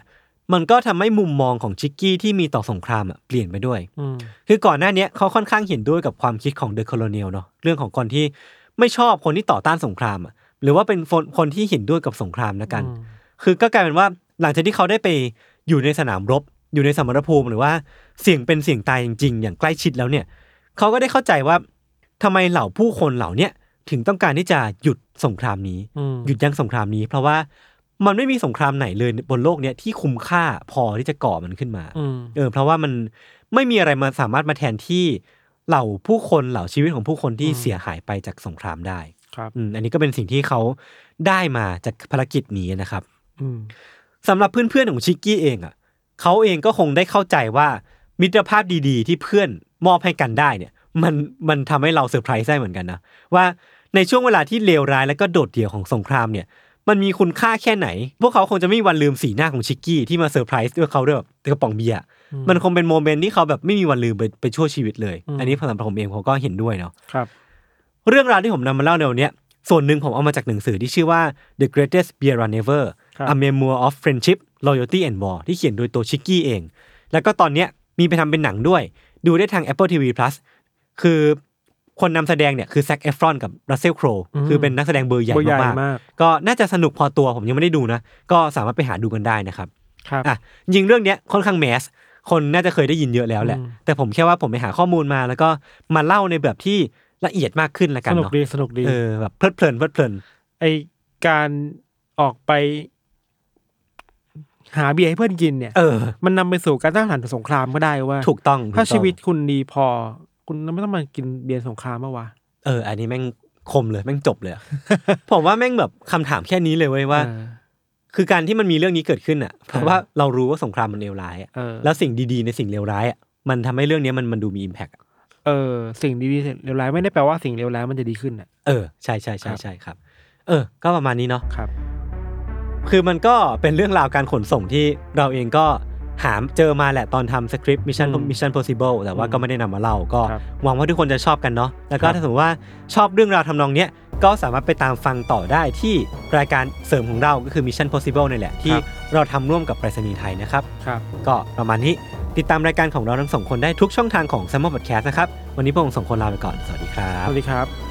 มันก็ทำให้มุมมองของชิกกี้ที่มีต่อสงครามอะเปลี่ยนไปด้วยอืมคือก่อนหน้าเนี้ยเขาค่อนข้างเห็นด้วยกับความคิดของเดอะ o ค o เนียลเนาะเรื่องของคนที่ไม่ชอบคนที่ต่อต้านสงครามอะหรือว่าเป็นคนคนที่เห็นด้วยกับสงครามนะกันอืมคือก็กลายเป็นว่าหลังจากที่เขาได้ไปอยู่ในสนามรบ อยู่ในสมรภูมิหรือว่าเสี่ยงเป็นเสี่ยงตายจริง ๆ อย่างใกล้ชิดแล้วเนี่ยเขาก็ได้เข้าใจว่าทำไมเหล่าผู้คนเหล่าเนี้ยถึงต้องการที่จะหยุดสงครามนี้อืมหยุดยั้งสงครามนี้ เพราะว่า มันไม่มีสงครามไหนเลยบนโลกเนี้ยที่คุ้มค่าพอที่จะก่อมันขึ้นมาอืมเออเพราะว่ามันไม่มีอะไรมาสามารถมาแทนที่เหล่าผู้คนเหล่าชีวิตของผู้คนที่อืมเสียหายไปจากสงครามได้ครับอืมอันนี้ก็เป็นสิ่งที่เขาได้มาจากภารกิจนี้นะครับอืมสำหรับเพื่อนๆของชิกกี้เองอะเขาเองก็คงได้เข้าใจว่ามิตรภาพดีๆ ที่เพื่อนมอบให้กันได้เนี่ย มันมันทำให้เราเซอร์ไพรส์ได้เหมือนกันนะว่าในช่วงเวลาที่เลวร้ายและก็โดดเดี่ยวของสงครามเนี่ย มันมีคุณค่าแค่ไหน พวกเขาคงจะไม่มีวันลืมสีหน้าของชิกกี้ที่มาเซอร์ไพรส์ด้วยเขาด้วยแบบกระป๋องเบียร์มันคงเป็น moment ที่เขาแบบไม่มีวันลืมไปไปชั่วชีวิตเลยอืมอันนี้สำหรับผมเองผมก็เห็นด้วยเนาะครับ เรื่องราวที่ผมนำมาเล่าในวันเนี้ยส่วนหนึ่งผมเอามาจากหนังสือที่ชื่อว่า The Greatest Beer Run Ever ครับ A Memoir of Friendship Loyalty and War ที่เขียนโดยตัวชิกกี้เอง แล้วก็ตอนเนี้ยมีไปทำเป็นหนังด้วย ดูได้ทาง Apple TV Plus คือ คนนำแสดงเนี่ยคือแซ c เอฟรอนกับรัสเซลโครอืมคือเป็นนักแสดงเบอร์ใหญ่เบอร์ใหญ่มากมากๆก็น่าจะสนุกพอตัวผมยังไม่ได้ดูนะ ก็สามารถไปหาดูกันได้นะครับครับอะจริงเรื่องเนี้ยค่อนข้างแมสคนน่าจะเคยได้ยินเยอะแล้วแหละอืมแต่ผมแค่ว่าผมไปหาข้อมูลมาแล้วก็มาเล่าในแบบที่ละเอียดมากขึ้นละกัสนนุกเนาะดีสนุกดีเออแบบเพลิดเพลินเพลิดเพลินไอการออกไปหาเบียร์ให้เพื่อนกินเนี่ยเออมันนำไปสู่การตั้งฐานสงครามก็ได้ว่า ถูกต้อง ถ้าถูกต้องชีวิตคุณดีพอ คุณไม่ต้องมากินเบียร์สงครามเมื่อวะเออ อันนี้แม่งคมเลยแม่งจบเลยอะผมว่าแม่งแบบคำถามแค่นี้เลยเว้ยว่าเออคือการที่มันมีเรื่องนี้เกิดขึ้นอะ เพราะว่าเรารู้ว่าสงครามมันเลวร้ายอะเออแล้วสิ่งดีๆในสิ่งเลวร้ายอะมันทำให้เรื่องเนี้ยมันมันดูมี impactเออ สิ่งดีๆเลวร้ายไม่ได้แปลว่าสิ่งเลวร้ายมันจะดีขึ้นอะเออใช่ใช่ใช่ใช่ครับ เออ ก็ประมาณนี้เนาะครับ คือมันก็เป็นเรื่องราวการขนส่งที่เราเองก็ หาเจอมาแหละตอนทำ script mission อืมมิชชั่น possible แต่ว่าอืมก็ไม่ได้นำมาเล่าก็ครับหวังว่าทุกคนจะชอบกันเนาะแล้วก็ครับถ้าสมมติว่าชอบเรื่องราวทำนองเนี้ยก็สามารถไปตามฟังต่อได้ที่รายการเสริมของเราก็คือ Mission Possible นี่แหละ ที่เราทำร่วมกับไปรษณีย์ไทยนะครับครับก็ประมาณนี้ติดตามรายการของเราทั้งสองคนได้ทุกช่องทางของ s ซมมอนพอดแคสต์นะครับ วันนี้พวกเราสองคนลาไปก่อน สวัสดีครัสบวัสดีครับ